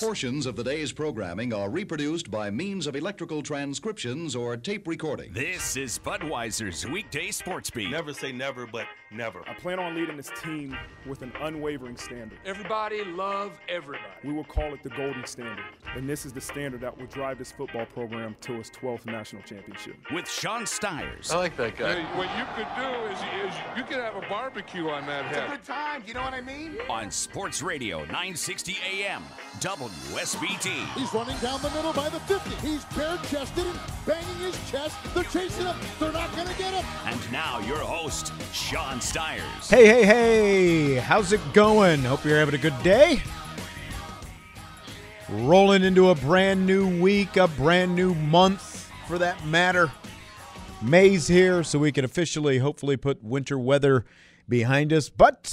Portions of the day's programming are reproduced by means of electrical transcriptions or tape recording. This is Budweiser's weekday sports beat. Never say never, but never. I plan on leading this team with an unwavering standard. Everybody love everybody. We will call it the golden standard. And this is the standard that will drive this football program to its 12th national championship. With Sean Stires. I like that guy. Hey, what you could do is, is you could have a barbecue on that It's a good time. You know what I mean? On Sports Radio 960 AM, WSBT. He's running down the middle by the 50. He's bare chested and banging his chest. They're chasing him. They're not going to get him. And now your host, Sean Stires. Hey, hey, hey, how's it going? Hope you're having a good day. Rolling into a brand new week, a brand new month for that matter. May's here, so we can officially, hopefully, put winter weather behind us. But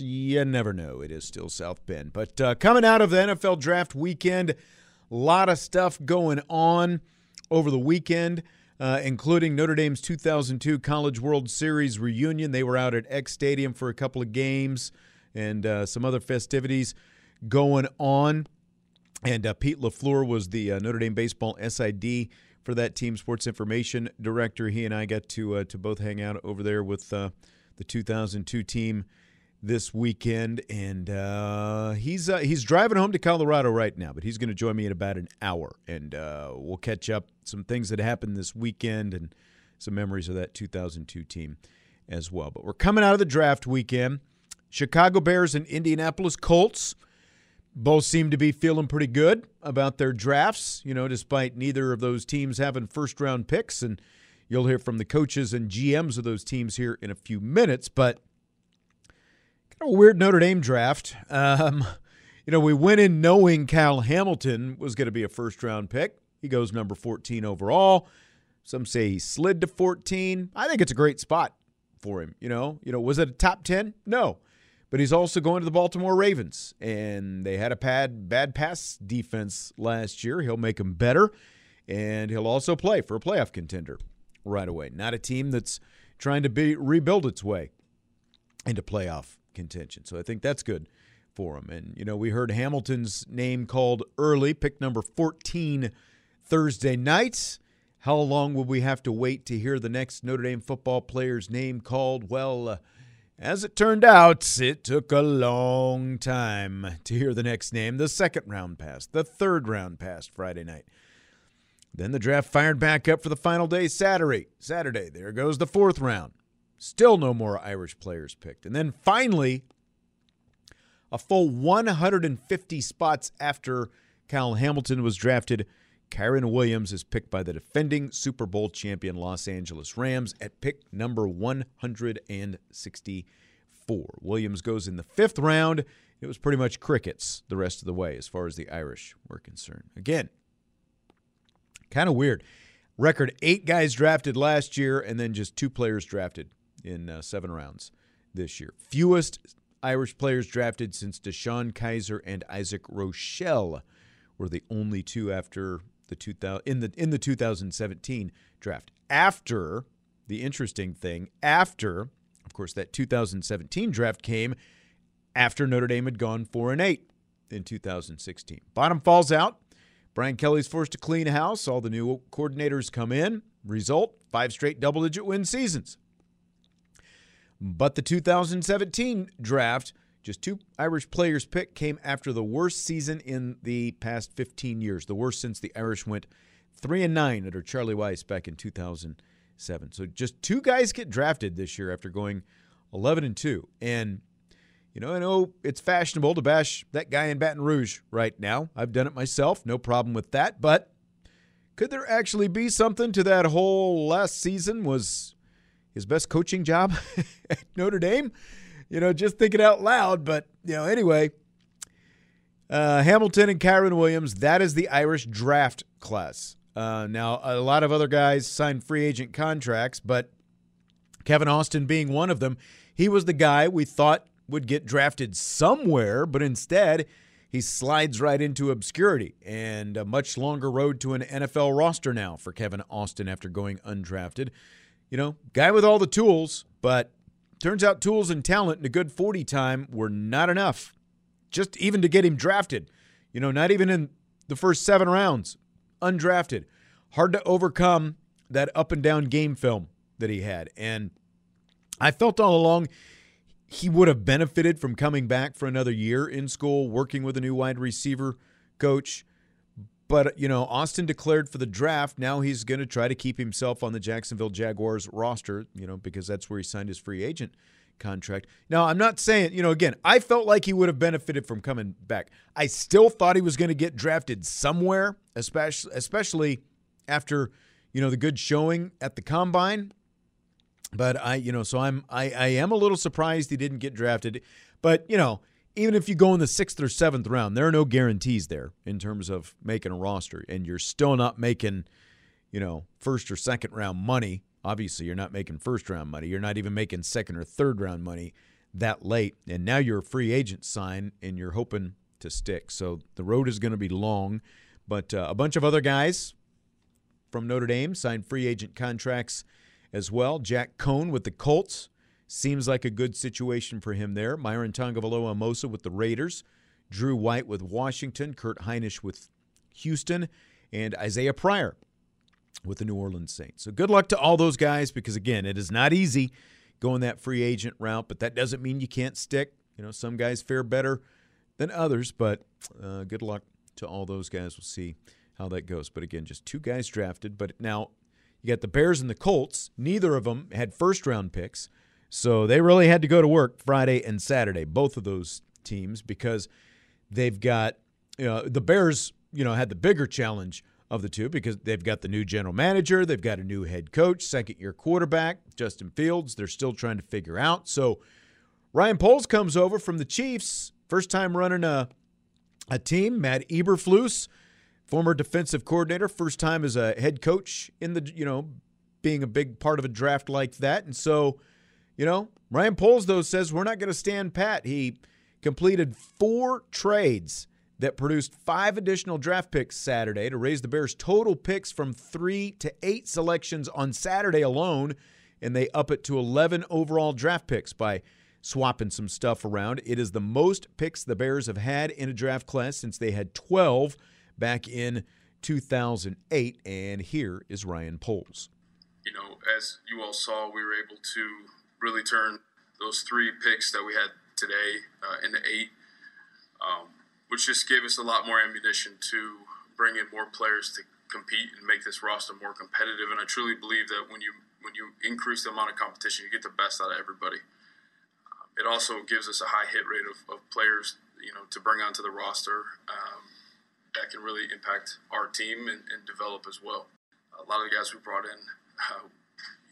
you never know. It is still South Bend. But uh, coming out of the NFL draft weekend, a lot of stuff going on over the weekend, uh, including Notre Dame's 2002 College World Series reunion. They were out at Eck Stadium for a couple of games and uh, some other festivities going on. And uh, Pete LaFleur was the uh, Notre Dame baseball SID for that team, sports information director. He and I got to uh, to both hang out over there with uh, the 2002 team this weekend, and uh, he's uh, he's driving home to Colorado right now. But he's going to join me in about an hour, and uh, we'll catch up some things that happened this weekend and some memories of that 2002 team as well. But we're coming out of the draft weekend. Chicago Bears and Indianapolis Colts both seem to be feeling pretty good about their drafts, you know, despite neither of those teams having first round picks. And you'll hear from the coaches and GMs of those teams here in a few minutes. But kind of a weird Notre Dame draft. Um, you know, we went in knowing Kyle Hamilton was going to be a first round pick. He goes number 14 overall. Some say he slid to 14. I think it's a great spot for him. You know, you know, was it a top 10? No but he's also going to the Baltimore Ravens, and they had a bad bad pass defense last year. He'll make them better, and he'll also play for a playoff contender right away. Not a team that's trying to be rebuild its way into playoff contention. So I think that's good for him. And you know, we heard Hamilton's name called early, pick number 14 Thursday night. How long will we have to wait to hear the next Notre Dame football player's name called? Well, uh, as it turned out, it took a long time to hear the next name. The second round passed, the third round passed Friday night. Then the draft fired back up for the final day Saturday. Saturday, there goes the fourth round. Still no more Irish players picked. And then finally, a full 150 spots after Kyle Hamilton was drafted, Kyren Williams is picked by the defending Super Bowl champion Los Angeles Rams at pick number 164. Williams goes in the fifth round. It was pretty much crickets the rest of the way as far as the Irish were concerned. Again, kind of weird. Record eight guys drafted last year, and then just two players drafted in uh, seven rounds this year. Fewest Irish players drafted since DeShone Kizer and Isaac Rochell were the only two after the 2000 in the in the 2017 draft. After the interesting thing, after of course that 2017 draft came after Notre Dame had gone 4 and 8 in 2016. Bottom falls out. Brian Kelly's forced to clean house. All the new coordinators come in. Result: five straight double-digit win seasons. But the 2017 draft, just two Irish players picked, came after the worst season in the past 15 years, the worst since the Irish went three and nine under Charlie Weis back in 2007. So just two guys get drafted this year after going 11 and two. And you know, I know it's fashionable to bash that guy in Baton Rouge right now. I've done it myself, no problem with that. But could there actually be something to that whole last season was his best coaching job at Notre Dame? You know, just thinking it out loud. But, you know, anyway, Uh, Hamilton and Kyren Williams, that is the Irish draft class. Uh, now, a lot of other guys signed free agent contracts, but Kevin Austin being one of them, he was the guy we thought would get drafted somewhere, but instead he slides right into obscurity and a much longer road to an NFL roster now for Kevin Austin after going undrafted. You know, guy with all the tools, but turns out tools and talent and a good 40 time were not enough just even to get him drafted. You know, not even in the first seven rounds, undrafted. Hard to overcome that up and down game film that he had. And I felt all along he would have benefited from coming back for another year in school, working with a new wide receiver coach. But, you know, Austin declared for the draft. Now he's going to try to keep himself on the Jacksonville Jaguars roster, you know, because that's where he signed his free agent contract. Now, I'm not saying, you know, again, I felt like he would have benefited from coming back. I still thought he was going to get drafted somewhere, especially especially after, you know, the good showing at the combine. But I, you know, so I'm I, I am a little surprised he didn't get drafted. But, you know, even if you go in the sixth or seventh round, there are no guarantees there in terms of making a roster. And you're still not making, you know, first or second round money. Obviously, you're not making first round money. You're not even making second or third round money that late. And now you're a free agent sign and you're hoping to stick. So the road is going to be long. But uh, a bunch of other guys from Notre Dame signed free agent contracts as well. Jack Coan with the Colts seems like a good situation for him there. Myron Tagovailoa with the Raiders, Drew White with Washington, Kurt Hinish with Houston, and Isaiah Pryor with the New Orleans Saints. So good luck to all those guys because again, it is not easy going that free agent route, but that doesn't mean you can't stick. You know, some guys fare better than others, but uh, good luck to all those guys. We'll see how that goes. But again, just two guys drafted. But now you got the Bears and the Colts. Neither of them had first round picks. So they really had to go to work Friday and Saturday, both of those teams, because they've got, you know, the Bears, you know, had the bigger challenge of the two because they've got the new general manager, they've got a new head coach, second year quarterback, Justin Fields. They're still trying to figure out. So Ryan Poles comes over from the Chiefs, first time running a, a team. Matt Eberflus former defensive coordinator, first time as a head coach in the, you know, being a big part of a draft like that. And so, you know, Ryan Poles, though, says we're not going to stand pat. He completed four trades that produced five additional draft picks Saturday to raise the Bears' total picks from three to eight selections on Saturday alone. And they up it to 11 overall draft picks by swapping some stuff around. It is the most picks the Bears have had in a draft class since they had 12 back in 2008. And here is Ryan Poles. You know, as you all saw, we were able to really turn those three picks that we had today uh, into eight, um, which just gave us a lot more ammunition to bring in more players to compete and make this roster more competitive. And I truly believe that when you when you increase the amount of competition, you get the best out of everybody. Uh, it also gives us a high hit rate of, of players, you know, to bring onto the roster. Um, that can really impact our team and, and develop as well. A lot of the guys we brought in, uh,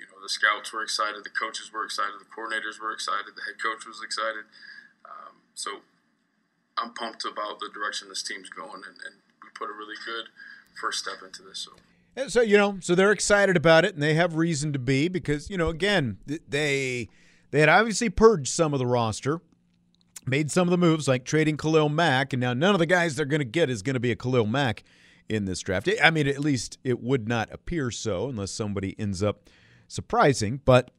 you know, the scouts were excited, the coaches were excited, the coordinators were excited, the head coach was excited. Um, so I'm pumped about the direction this team's going, and, and we put a really good first step into this. So. And so you know, so they're excited about it, and they have reason to be because you know, again, they they had obviously purged some of the roster made some of the moves like trading Khalil Mack, and now none of the guys they're going to get is going to be a Khalil Mack in this draft. I mean, at least it would not appear so unless somebody ends up surprising, but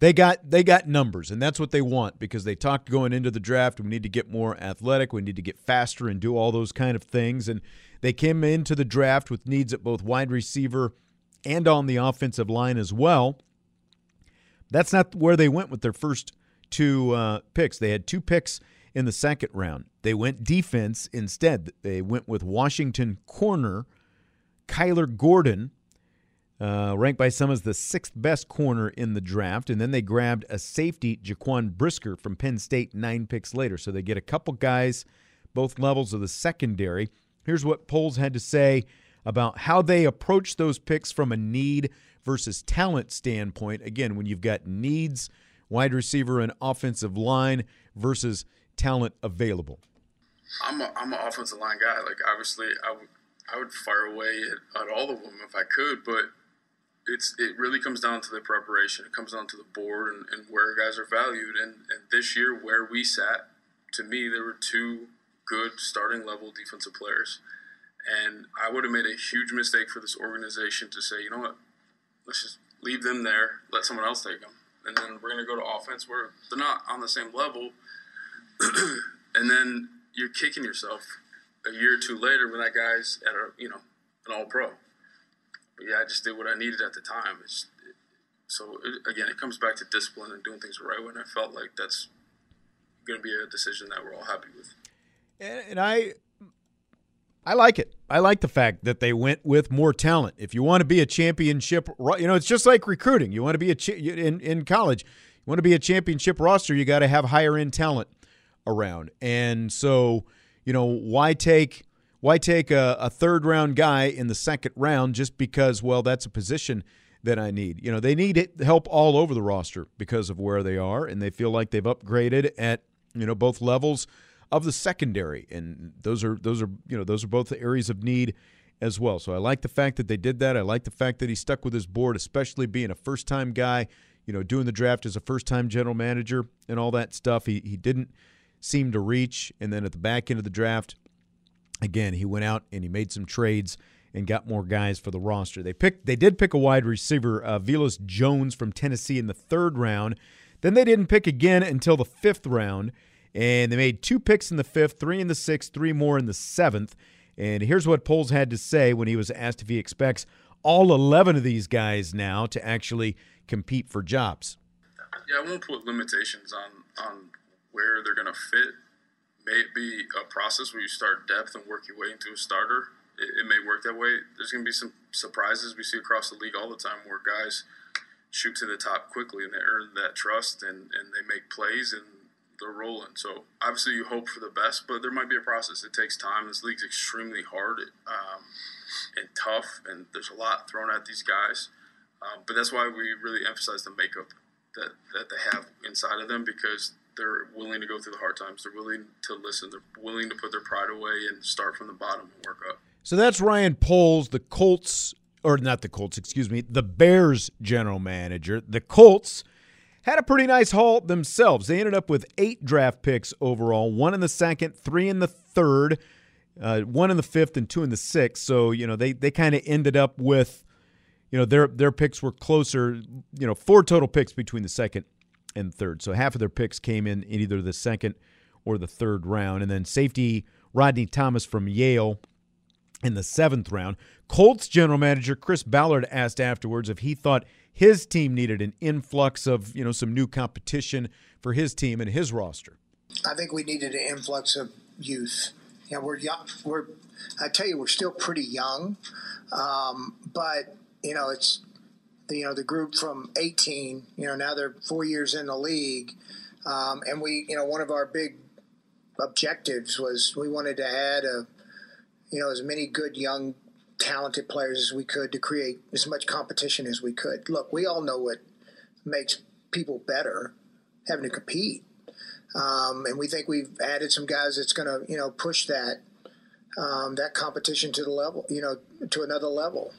they got they got numbers and that's what they want because they talked going into the draft we need to get more athletic, we need to get faster and do all those kind of things and they came into the draft with needs at both wide receiver and on the offensive line as well. That's not where they went with their first two uh, picks. They had two picks in the second round. They went defense instead. They went with Washington corner Kyler Gordon, uh, ranked by some as the sixth best corner in the draft. And then they grabbed a safety, Jaquan Brisker from Penn State, nine picks later. So they get a couple guys, both levels of the secondary. Here's what Poles had to say about how they approach those picks from a need versus talent standpoint. Again, when you've got needs – wide receiver and offensive line versus talent available? I'm a, I'm an offensive line guy. Like obviously, I would I would fire away at, at all of them if I could, but it's it really comes down to the preparation. It comes down to the board and, and where guys are valued. And, and this year, where we sat, to me, there were two good starting level defensive players. And I would have made a huge mistake for this organization to say, you know what, let's just leave them there, let someone else take them. And then we're going to go to offense where they're not on the same level. and then you're kicking yourself a year or two later when that guy's at a, you know, an all pro. But yeah, I just did what I needed at the time. It's, it, so it, again, it comes back to discipline and doing things right when I felt like that's going to be a decision that we're all happy with. And, I, I like it. I like the fact that they went with more talent. If you want to be a championship, you know, it's just like recruiting. You want to be a in in college. You want to be a championship roster. You got to have higher end talent around. And so, you know, why take why take a, a third round guy in the second round just because? Well, that's a position that I need. You know, they need help all over the roster because of where they are, and they feel like they've upgraded at you know both levels of the secondary, and those are those are you know those are both the areas of need as well. So I like the fact that they did that. I like the fact that he stuck with his board, especially being a first time guy. You know, doing the draft as a first time general manager and all that stuff. He he didn't seem to reach, and then at the back end of the draft, again he went out and he made some trades and got more guys for the roster. They picked they did pick a wide receiver, uh, Velus Jones from Tennessee in the third round. Then they didn't pick again until the fifth round. And they made two picks in the fifth, three in the sixth, three more in the seventh. And here's what Poles had to say when he was asked if he expects all 11 of these guys now to actually compete for jobs. Yeah, I won't put limitations on, on where they're going to fit. May it be a process where you start depth and work your way into a starter. It, it may work that way. There's going to be some surprises we see across the league all the time where guys shoot to the top quickly and they earn that trust and, and they make plays and they're rolling. So obviously you hope for the best, but there might be a process. It takes time. This league's extremely hard um, and tough, and there's a lot thrown at these guys. Um, but that's why we really emphasize the makeup that, that they have inside of them because they're willing to go through the hard times. They're willing to listen. They're willing to put their pride away and start from the bottom and work up. So that's Ryan Poles, the Colts, or not the Colts, excuse me, the Bears general manager. The Colts had a pretty nice haul themselves. They ended up with eight draft picks overall one in the second, three in the third, uh, one in the fifth, and two in the sixth. So, you know, they, they kind of ended up with, you know, their, their picks were closer, you know, four total picks between the second and third. So half of their picks came in, either the second or the third round. And then safety Rodney Thomas from Yale in the seventh round. Colts general manager Chris Ballard asked afterwards if he thought – his team needed an influx of you know some new competition for his team and his roster. I think we needed an influx of youth. You know, we're young. We're I tell you, we're still pretty young, um, but you know, it's you know the group from 18. You know, now they're four years in the league, um, and we you know one of our big objectives was we wanted to add a you know as many good young talented players as we could to create as much competition as we could. Look, we all know what makes people better having to compete. Um, and we think we've added some guys that's going to, you know, push that um, that competition to the level, you know, to another level.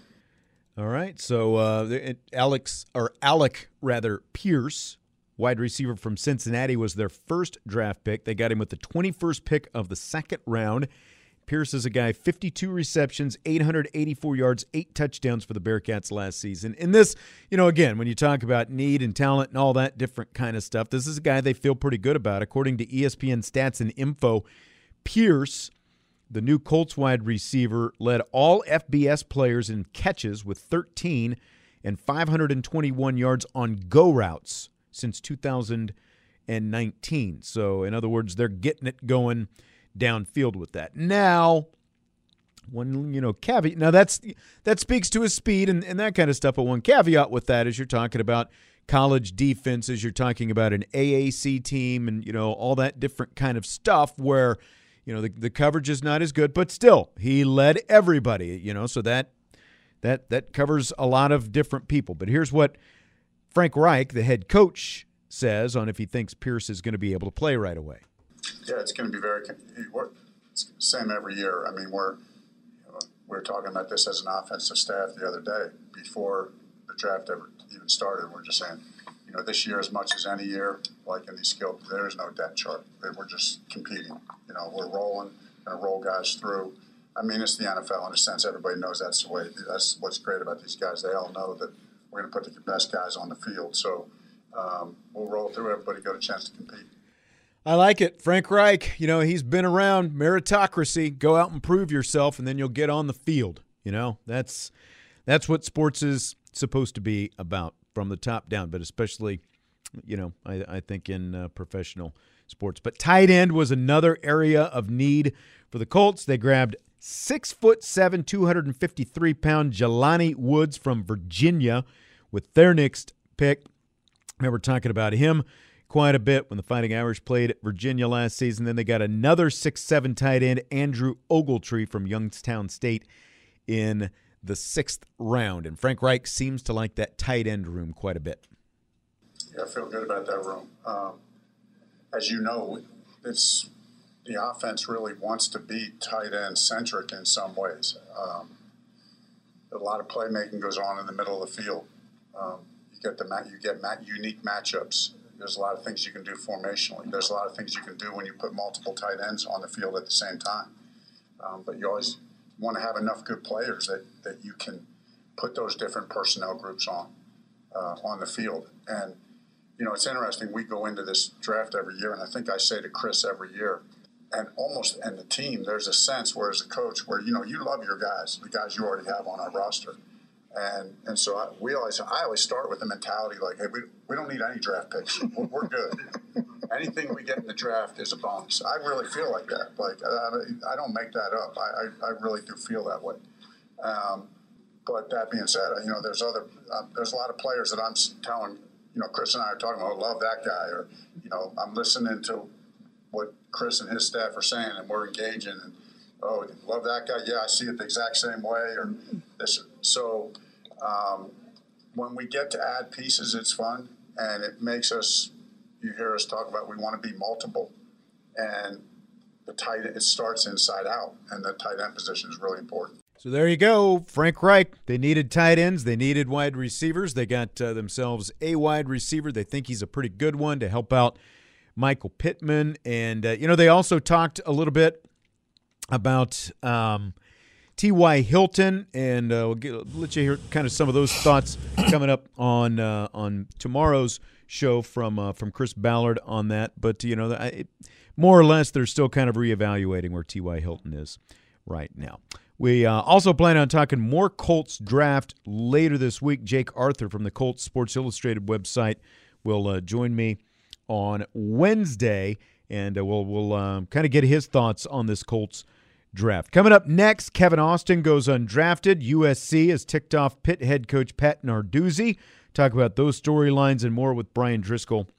All right. So uh, Alex or Alec rather Pierce, wide receiver from Cincinnati, was their first draft pick. They got him with the 21st pick of the second round. Pierce is a guy, 52 receptions, 884 yards, eight touchdowns for the Bearcats last season. And this, you know, again, when you talk about need and talent and all that different kind of stuff, this is a guy they feel pretty good about. According to ESPN stats and info, Pierce, the new Colts wide receiver, led all FBS players in catches with 13 and 521 yards on go routes since 2019. So, in other words, they're getting it going downfield with that. Now, one you know caveat. Now that's that speaks to his speed and, and that kind of stuff. But one caveat with that is you're talking about college defenses. You're talking about an AAC team and you know all that different kind of stuff where you know the, the coverage is not as good. But still, he led everybody. You know, so that that that covers a lot of different people. But here's what Frank Reich, the head coach, says on if he thinks Pierce is going to be able to play right away. Yeah, it's going to be very. Same every year. I mean, we're you know, we are talking about this as an offensive staff the other day before the draft ever even started. We're just saying, you know, this year as much as any year, like in these skill, there is no depth chart. We're just competing. You know, we're rolling, and roll guys through. I mean, it's the NFL in a sense. Everybody knows that's the way. That's what's great about these guys. They all know that we're going to put the best guys on the field. So um, we'll roll through. Everybody got a chance to compete. I like it. Frank Reich, you know, he's been around meritocracy. Go out and prove yourself, and then you'll get on the field. You know, that's that's what sports is supposed to be about from the top down, but especially, you know, I, I think in uh, professional sports. But tight end was another area of need for the Colts. They grabbed six foot seven, 253 pound Jelani Woods from Virginia with their next pick. Remember talking about him quite a bit when the Fighting Irish played at Virginia last season. Then they got another six-seven tight end, Andrew Ogletree from Youngstown State, in the sixth round. And Frank Reich seems to like that tight end room quite a bit. Yeah, I feel good about that room. Um, as you know, it's the offense really wants to be tight end centric in some ways. Um, a lot of playmaking goes on in the middle of the field. Um, you get the you get unique matchups there's a lot of things you can do formationally. There's a lot of things you can do when you put multiple tight ends on the field at the same time. Um, but you always want to have enough good players that, that you can put those different personnel groups on uh, on the field. And you know, it's interesting. We go into this draft every year, and I think I say to Chris every year, and almost and the team, there's a sense where as a coach, where you know you love your guys, the guys you already have on our roster and and so I, we always I always start with the mentality like, hey, we, we don't need any draft picks. We're, we're good. Anything we get in the draft is a bonus. I really feel like that. Like I, I don't make that up. I, I, I, really do feel that way. Um, but that being said, you know, there's other uh, there's a lot of players that I'm telling. You know, Chris and I are talking about. love that guy, or you know, I'm listening to what Chris and his staff are saying, and we're engaging. And oh, love that guy. Yeah, I see it the exact same way. Or this. So um, when we get to add pieces, it's fun and it makes us. You hear us talk about we want to be multiple, and the tight it starts inside out, and the tight end position is really important. So there you go, Frank Reich. They needed tight ends, they needed wide receivers. They got uh, themselves a wide receiver. They think he's a pretty good one to help out Michael Pittman, and uh, you know they also talked a little bit about. Um, T.Y. Hilton, and uh, we'll get, let you hear kind of some of those thoughts coming up on uh, on tomorrow's show from uh, from Chris Ballard on that. But you know, I, more or less, they're still kind of reevaluating where T.Y. Hilton is right now. We uh, also plan on talking more Colts draft later this week. Jake Arthur from the Colts Sports Illustrated website will uh, join me on Wednesday, and uh, we'll we'll um, kind of get his thoughts on this Colts draft. Coming up next, Kevin Austin goes undrafted. USC has ticked off Pitt head coach Pat Narduzzi. Talk about those storylines and more with Brian Driscoll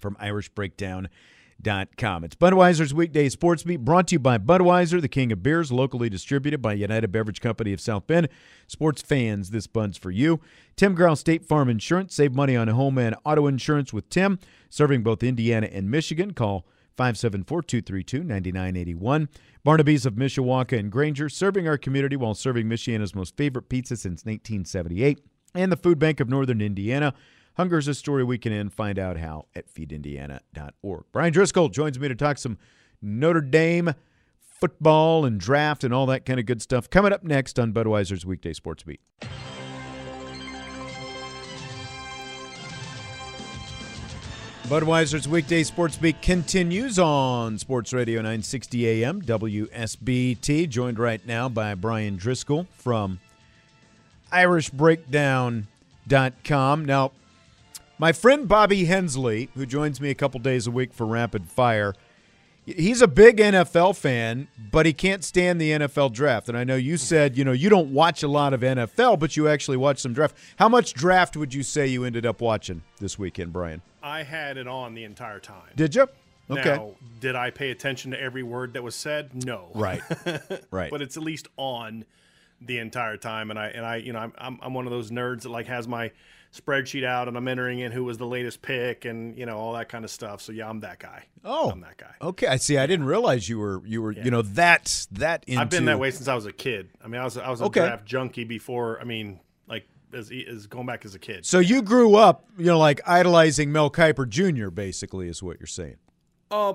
from IrishBreakdown.com. It's Budweiser's weekday sports beat brought to you by Budweiser, the king of beers, locally distributed by United Beverage Company of South Bend. Sports fans, this bun's for you. Tim Growl State Farm Insurance. Save money on home and auto insurance with Tim, serving both Indiana and Michigan. Call 574 232 9981. Barnaby's of Mishawaka and Granger, serving our community while serving Michiana's most favorite pizza since 1978. And the Food Bank of Northern Indiana. Hunger's a story we can end. Find out how at feedindiana.org. Brian Driscoll joins me to talk some Notre Dame football and draft and all that kind of good stuff coming up next on Budweiser's Weekday Sports Beat. Budweiser's weekday sports beat continues on Sports Radio 960 AM WSBT. Joined right now by Brian Driscoll from IrishBreakdown.com. Now, my friend Bobby Hensley, who joins me a couple days a week for Rapid Fire, he's a big NFL fan, but he can't stand the NFL draft. And I know you said, you know, you don't watch a lot of NFL, but you actually watch some draft. How much draft would you say you ended up watching this weekend, Brian? I had it on the entire time. Did you? Okay. Now, did I pay attention to every word that was said? No. Right. right. but it's at least on the entire time, and I and I, you know, I'm I'm, I'm one of those nerds that like has my spreadsheet out and I'm entering in who was the latest pick and you know all that kind of stuff. So yeah, I'm that guy. Oh, I'm that guy. Okay, I see. I didn't realize you were you were you know that that into. I've been that way since I was a kid. I mean, I was I was a Okay. draft junkie before. I mean, like as, as going back as a kid. So you grew up, you know, like idolizing Mel Kiper Jr. Basically, is what you're saying. Uh,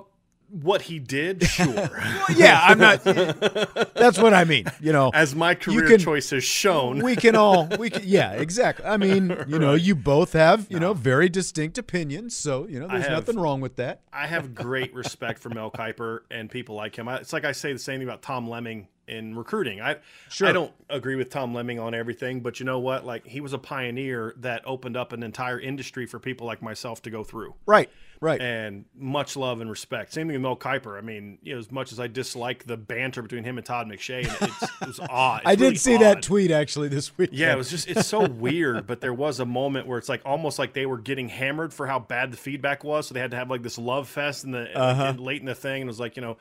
what he did, sure. yeah, I'm not. That's what I mean. You know, As my career can- choice has shown. we can all we can yeah exactly i mean you know you both have you know very distinct opinions so you know there's have- nothing wrong with that I have great respect for Mel Kiper and people like him. I, it's like I say the same thing about Tom Lemming in recruiting. I Sure. I don't agree with Tom Lemming on everything, but you know what? Like he was a pioneer that opened up an entire industry for people like myself to go through. right right And much love and respect. Same thing with Mel Kiper. I mean, you know, as much as I dislike the banter between him and Todd McShay, it's, it was odd. It's i did really see that tweet actually this week Yeah, it was just it's so weird, but there was a moment where it's like almost like they were getting hammered for how bad the feedback was, so they had to have like this love fest in the Uh-huh. late in the thing. And it was like you know,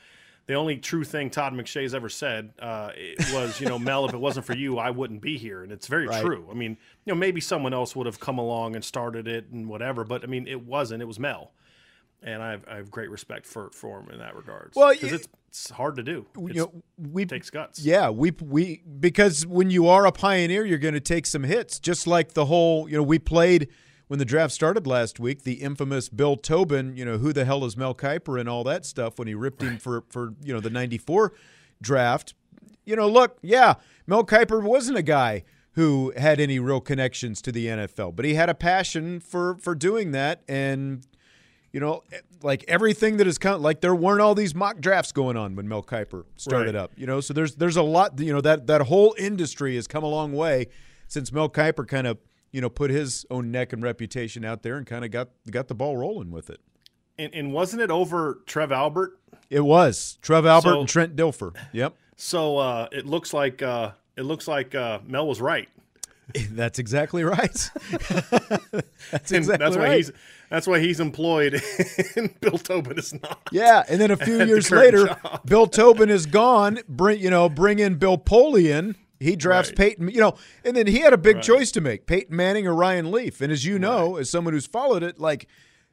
the only true thing Todd McShay's ever said uh, was you know Mel, if it wasn't for you, I wouldn't be here, and it's very Right. true. I mean, you know, maybe someone else would have come along and started it and whatever, but I mean, it wasn't. It was Mel. And I have, I have great respect for, for him in that regard. Well, because it's, it's hard to do. you know, we it takes guts. yeah we we because when you are a pioneer you're going to take some hits just like the whole you know we played when the draft started last week the infamous bill tobin you know who the hell is mel kiper and all that stuff when he ripped him for for you know the 94 draft you know look yeah mel kiper wasn't a guy who had any real connections to the NFL but he had a passion for for doing that and you know, like everything that has come, like there weren't all these mock drafts going on when Mel Kiper started Right. up. You know, so there's there's a lot. You know that that whole industry has come a long way since Mel Kiper kind of you know put his own neck and reputation out there and kind of got got the ball rolling with it. And, and wasn't it over Trev Albert? It was Trev Albert So- and Trent Dilfer. Yep, So uh, it looks like uh, it looks like uh, Mel was right. that's exactly right. that's exactly that's why right. he's that's why he's employed and Bill Tobin is not. Yeah, and then a few years later, job. Bill Tobin is gone. Bring you know, bring in Bill Polian. He drafts Right. Peyton, you know, and then he had a big Right. choice to make: Peyton Manning or Ryan Leaf. And as you know, as someone who's followed it, like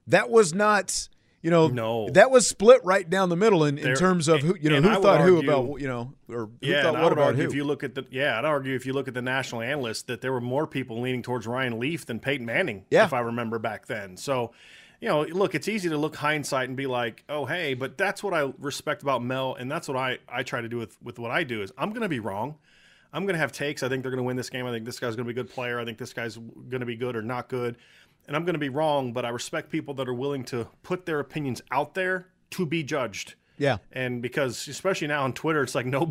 that was not, you know, No. that was split right down the middle in, in There- terms of who, you know, who I thought who about, you know, or who Yeah, thought what about argue who. if you look at the yeah, I'd argue if you look at the national analysts that there were more people leaning towards Ryan Leaf than Peyton Manning. Yeah. if I remember back then. So, you know, look, it's easy to look hindsight and be like, oh hey, but that's what I respect about Mel, and that's what I I try to do with with what I do is I'm going to be wrong. I'm going to have takes. I think they're going to win this game. I think this guy's going to be a good player. I think this guy's going to be good or not good. And I'm going to be wrong, but I respect people that are willing to put their opinions out there to be judged. yeah, And because especially now on Twitter, it's like no,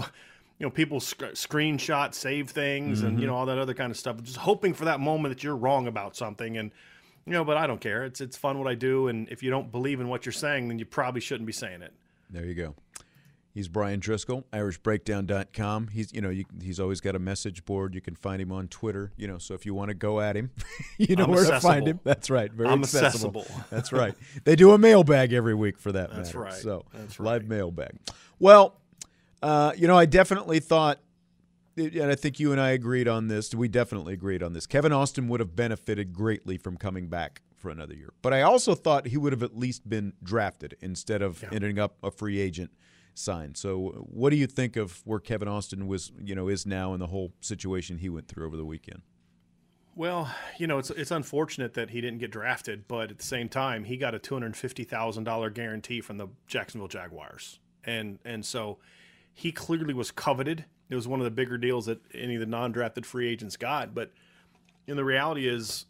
you know, people sc- screenshot, save things, and you mm-hmm. know all that other kind of stuff. Just hoping for that moment that you're wrong about something, and you know, but I don't care. It's it's fun what I do, and if you don't believe in what you're saying, then you probably shouldn't be saying it. There you go. He's Brian Driscoll, IrishBreakdown.com. He's you know you, he's always got a message board. You can find him on Twitter. You know, so if you want to go at him, you know I'm where to find him. That's right. Very I'm accessible. accessible. That's right. They do a mailbag every week for that That's matter. right. So That's live mailbag. Well, uh, you know, I definitely thought. And I think you and I agreed on this. We definitely agreed on this. Kevin Austin would have benefited greatly from coming back for another year. But I also thought he would have at least been drafted instead of ending up a free agent signed. So, what do you think of where Kevin Austin was, you know, is now and the whole situation he went through over the weekend? Well, you know, it's it's unfortunate that he didn't get drafted, but at the same time, he got a two hundred fifty thousand dollar guarantee from the Jacksonville Jaguars, and and so he clearly was coveted. It was one of the bigger deals that any of the non-drafted free agents got. But and the reality is,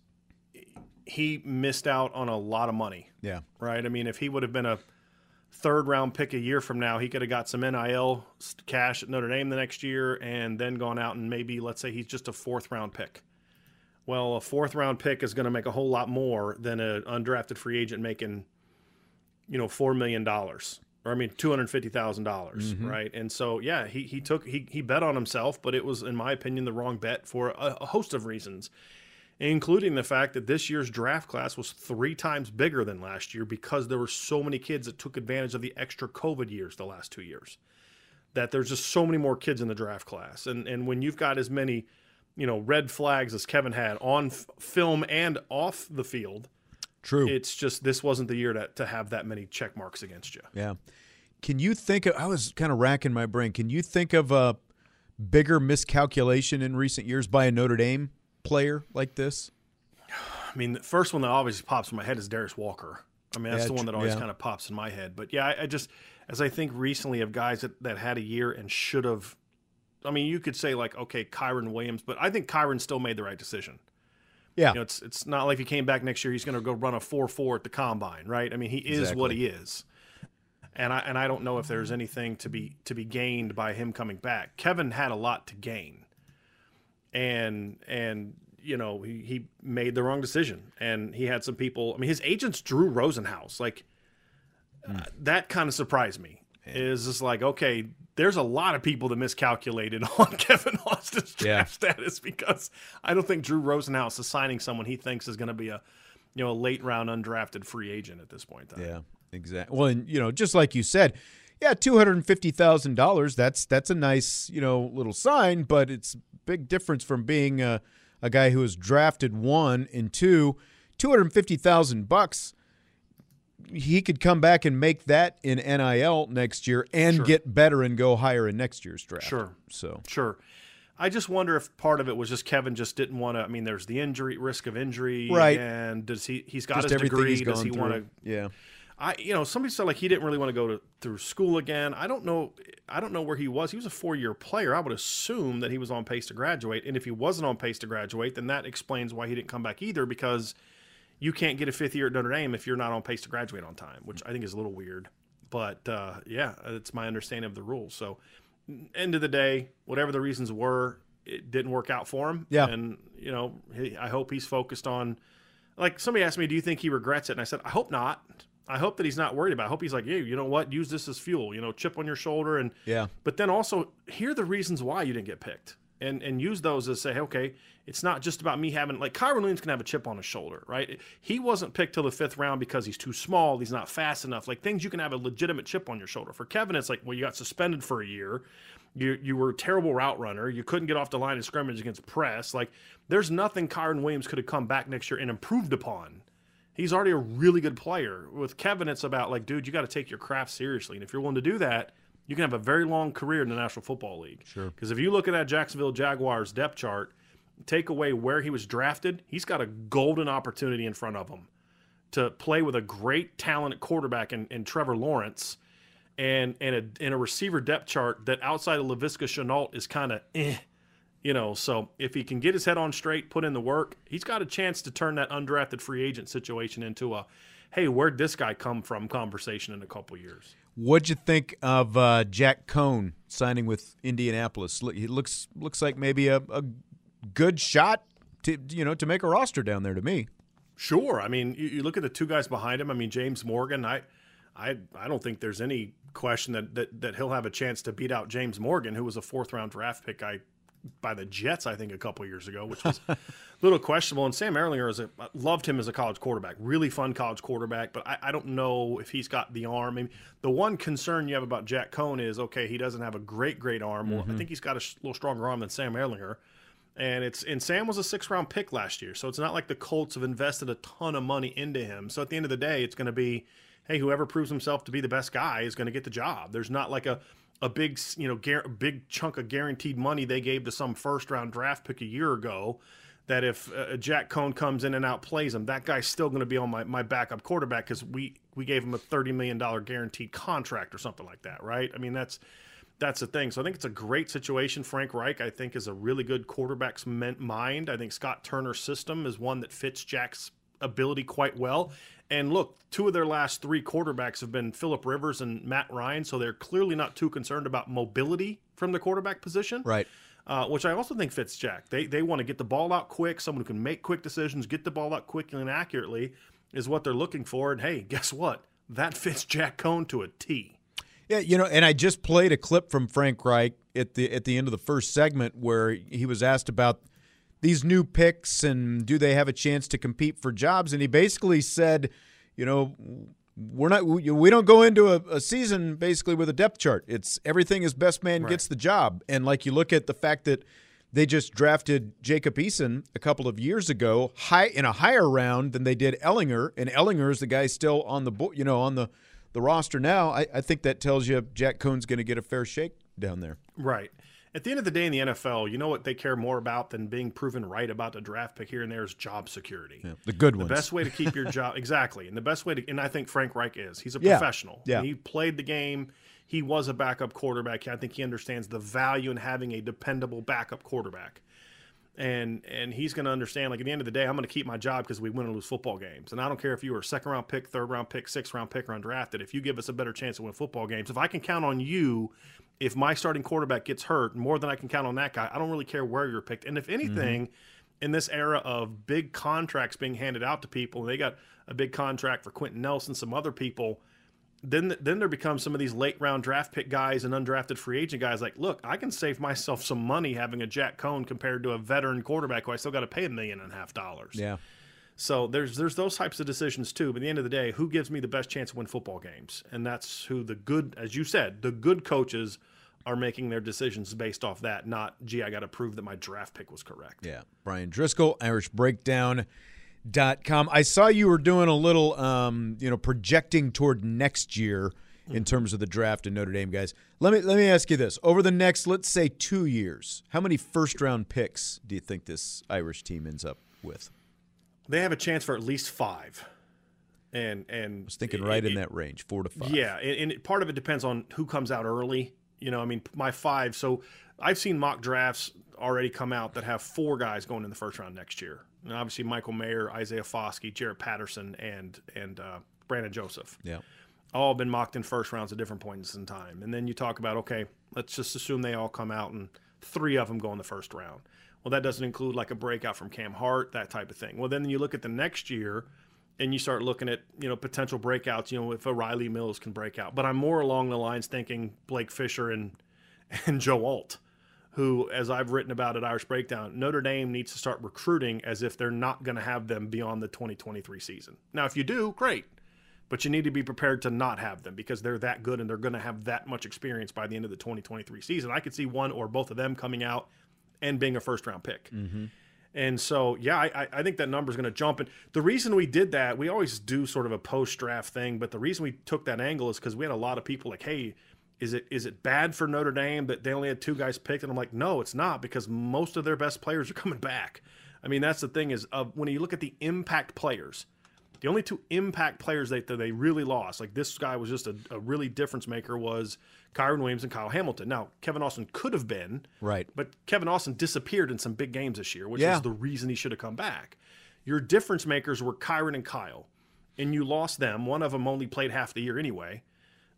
he missed out on a lot of money. Yeah. Right. I mean, if he would have been a third round pick a year from now, he could have got some NIL cash at Notre Dame the next year, and then gone out and maybe let's say he's just a fourth round pick. Well, a fourth round pick is going to make a whole lot more than an undrafted free agent making, you know, four million dollars or I mean two hundred fifty dollars, mm-hmm. right? And so yeah, he he took he he bet on himself, but it was in my opinion the wrong bet for a, a host of reasons, including the fact that this year's draft class was three times bigger than last year because there were so many kids that took advantage of the extra COVID years the last two years. That there's just so many more kids in the draft class, and and when you've got as many you know, red flags as Kevin had on f- film and off the field. True. It's just this wasn't the year to to have that many check marks against you. Yeah. Can you think of? I was kind of racking my brain. Can you think of a bigger miscalculation in recent years by a Notre Dame player like this? I mean, the first one that obviously pops in my head is Darius Walker. I mean, that's Yeah, the one that always yeah. kind of pops in my head. But yeah, I, I just as I think recently of guys that, that had a year and should have. I mean, you could say like, okay, Kyren Williams, but I think Kyren still made the right decision. Yeah. You know, it's it's not like he came back next year. He's going to go run a four four at the combine, right? I mean, he is what he is, and I and I don't know if there's anything to be to be gained by him coming back. Kevin had a lot to gain, and and you know he, he made the wrong decision, and he had some people. I mean, his agents Drew Rosenhaus, like uh, that, kind of surprised me. Is just like okay, there's a lot of people that miscalculated on Kevin Austin's draft Yeah. status because I don't think Drew Rosenhaus is signing someone he thinks is going to be a you know a late round undrafted free agent at this point. In. Yeah, exactly. Well, and you know, just like you said, yeah, two hundred and fifty thousand dollars. That's that's a nice you know little sign, but it's a big difference from being a, a guy who was drafted one and two, two hundred and fifty thousand bucks. He could come back and make that in NIL next year and Sure. get better and go higher in next year's draft. Sure. So Sure. I just wonder if part of it was just Kevin just didn't want to. I mean, there's the injury risk of injury, Right. And does he? He's got just his degree. he's Does he want to? Yeah. I, you know, somebody said like he didn't really want to go to through school again. I don't know. I don't know where he was. He was a four year player. I would assume that he was on pace to graduate. And if he wasn't on pace to graduate, then that explains why he didn't come back either. Because you can't get a fifth year at Notre Dame if you're not on pace to graduate on time, which I think is a little weird. But uh, yeah, it's my understanding of the rules. So, end of the day, whatever the reasons were, it didn't work out for him. Yeah. And you know, he, I hope he's focused on. Like somebody asked me, "Do you think he regrets it?" And I said, "I hope not. I hope that he's not worried about. it. I hope he's like, yeah, you know what? Use this as fuel. You know, chip on your shoulder and Yeah. But then also hear the reasons why you didn't get picked, and and use those as say, okay, it's not just about me having like Kyren Williams can have a chip on his shoulder, right? He wasn't picked till the fifth round because he's too small, he's not fast enough. Like things you can have a legitimate chip on your shoulder. For Kevin, it's like, well, you got suspended for a year. You you were a terrible route runner. You couldn't get off the line of scrimmage against press. Like there's nothing Kyren Williams could have come back next year and improved upon. He's already a really good player. With Kevin, it's about like, dude, you got to take your craft seriously, and if you're willing to do that, you can have a very long career in the National Football League. Sure. Because if you look at that Jacksonville Jaguars depth chart, take away where he was drafted, he's got a golden opportunity in front of him to play with a great talented quarterback in, in Trevor Lawrence and and a, and a receiver depth chart that outside of Laviska Shenault is kind of eh. You know, so if he can get his head on straight, put in the work, he's got a chance to turn that undrafted free agent situation into a, hey, where'd this guy come from conversation in a couple years. What'd you think of uh, Jack Coan signing with Indianapolis? He looks looks like maybe a, a good shot to you know to make a roster down there to me. Sure. I mean, you, you look at the two guys behind him. I mean, James Morgan. I, I, I don't think there's any question that, that that he'll have a chance to beat out James Morgan, who was a fourth round draft pick. I by the Jets, I think, a couple years ago, which was a little questionable. And Sam Ehlinger is a loved him as a college quarterback, really fun college quarterback. But I, I don't know if he's got the arm. I mean, the one concern you have about Jack Coan is okay, he doesn't have a great, great arm. Well, I Mhm. think he's got a sh- little stronger arm than Sam Ehlinger. And it's and Sam was a six round pick last year, so it's not like the Colts have invested a ton of money into him. So at the end of the day, it's going to be, hey, whoever proves himself to be the best guy is going to get the job. There's not like a a big you know gar- big chunk of guaranteed money they gave to some first round draft pick a year ago. That if uh, Jack Coan comes in and outplays him, that guy's still going to be on my, my backup quarterback because we we gave him a thirty million dollar guaranteed contract or something like that, right? I mean that's that's the thing. So I think it's a great situation. Frank Reich, I think, is a really good quarterback's mind. I think Scott Turner's system is one that fits Jack's ability quite well. And look, two of their last three quarterbacks have been Philip Rivers and Matt Ryan, so they're clearly not too concerned about mobility from the quarterback position. Right. Uh, which I also think fits Jack. They they want to get the ball out quick. Someone who can make quick decisions, get the ball out quickly and accurately, is what they're looking for. And hey, guess what? That fits Jack Coan to a T. Yeah, you know, and I just played a clip from Frank Reich at the at the end of the first segment where he was asked about these new picks and do they have a chance to compete for jobs, and he basically said, you know. We're not. We don't go into a, a season basically with a depth chart. It's everything is best man gets the job. And like you look at the fact that they just drafted Jacob Eason a couple of years ago, high in a higher round than they did Ehlinger, and Ehlinger is the guy still on the you know on the the roster now. I, I think that tells you Jack Coan's going to get a fair shake down there. Right. At the end of the day in the NFL, you know what they care more about than being proven right about the draft pick here and there is job security. Yeah, the good ones. the best way to keep your job exactly, and the best way to, and I think Frank Reich is. He's a Yeah, professional. yeah. he played the game. He was a backup quarterback. I think he understands the value in having a dependable backup quarterback. And and he's going to understand. Like at the end of the day, I'm going to keep my job because we win and lose football games. And I don't care if you were a second round pick, third round pick, sixth round pick, or undrafted. If you give us a better chance to win football games, if I can count on you, if my starting quarterback gets hurt more than I can count on that guy, I don't really care where you're picked. And if mm-hmm. anything, in this era of big contracts being handed out to people, and they got a big contract for Quenton Nelson, some other people. Then, then there becomes some of these late round draft pick guys and undrafted free agent guys like, look, I can save myself some money having a Jack Coan compared to a veteran quarterback who I still got to pay a million and a half dollars. Yeah. So there's there's those types of decisions too. But at the end of the day, who gives me the best chance to win football games? And that's who the good, as you said, the good coaches are making their decisions based off that, not gee, I got to prove that my draft pick was correct. Yeah. Brian Driscoll, IrishBreakdown.com. I saw you were doing a little, um, you know, projecting toward next year in terms of the draft in Notre Dame, guys. Let me let me ask you this: over the next, let's say, two years, how many first round picks do you think this Irish team ends up with? They have a chance for at least five. And and I was thinking right in that range, four to five. Yeah, and, and part of it depends on who comes out early. You know, I mean, my five. So I've seen mock drafts already come out that have four guys going in the first round next year. And obviously, Michael Mayer, Isaiah Foskey, Jarrett Patterson, and and uh, Brandon Joseph. Yeah. All been mocked in first rounds at different points in time. And then you talk about okay, let's just assume they all come out and three of them go in the first round. Well, that doesn't include like a breakout from Cam Hart, that type of thing. Well, then you look at the next year and you start looking at you know potential breakouts. You know if a Rylie Mills can break out, but I'm more along the lines thinking Blake Fisher and and Joe Alt, who, as I've written about at Irish Breakdown, Notre Dame needs to start recruiting as if they're not going to have them beyond the 2023 season. Now, if you do, great, but you need to be prepared to not have them because they're that good and they're going to have that much experience by the end of the 2023 season. I could see one or both of them coming out and being a first round pick. Mm-hmm. And so, yeah, I, I think that number is going to jump. And the reason we did that, we always do sort of a post draft thing, but the reason we took that angle is because we had a lot of people like, hey, is it is it bad for Notre Dame that they only had two guys picked? And I'm like, no, it's not because most of their best players are coming back. I mean, that's the thing is uh, when you look at the impact players, the only two impact players that, that they really lost, like this guy was just a, a really difference maker, was Kyren Williams and Kyle Hamilton. Now, Kevin Austin could have been, Right. but Kevin Austin disappeared in some big games this year, which Yeah. is the reason he should have come back. Your difference makers were Kyren and Kyle, and you lost them. One of them only played half the year anyway.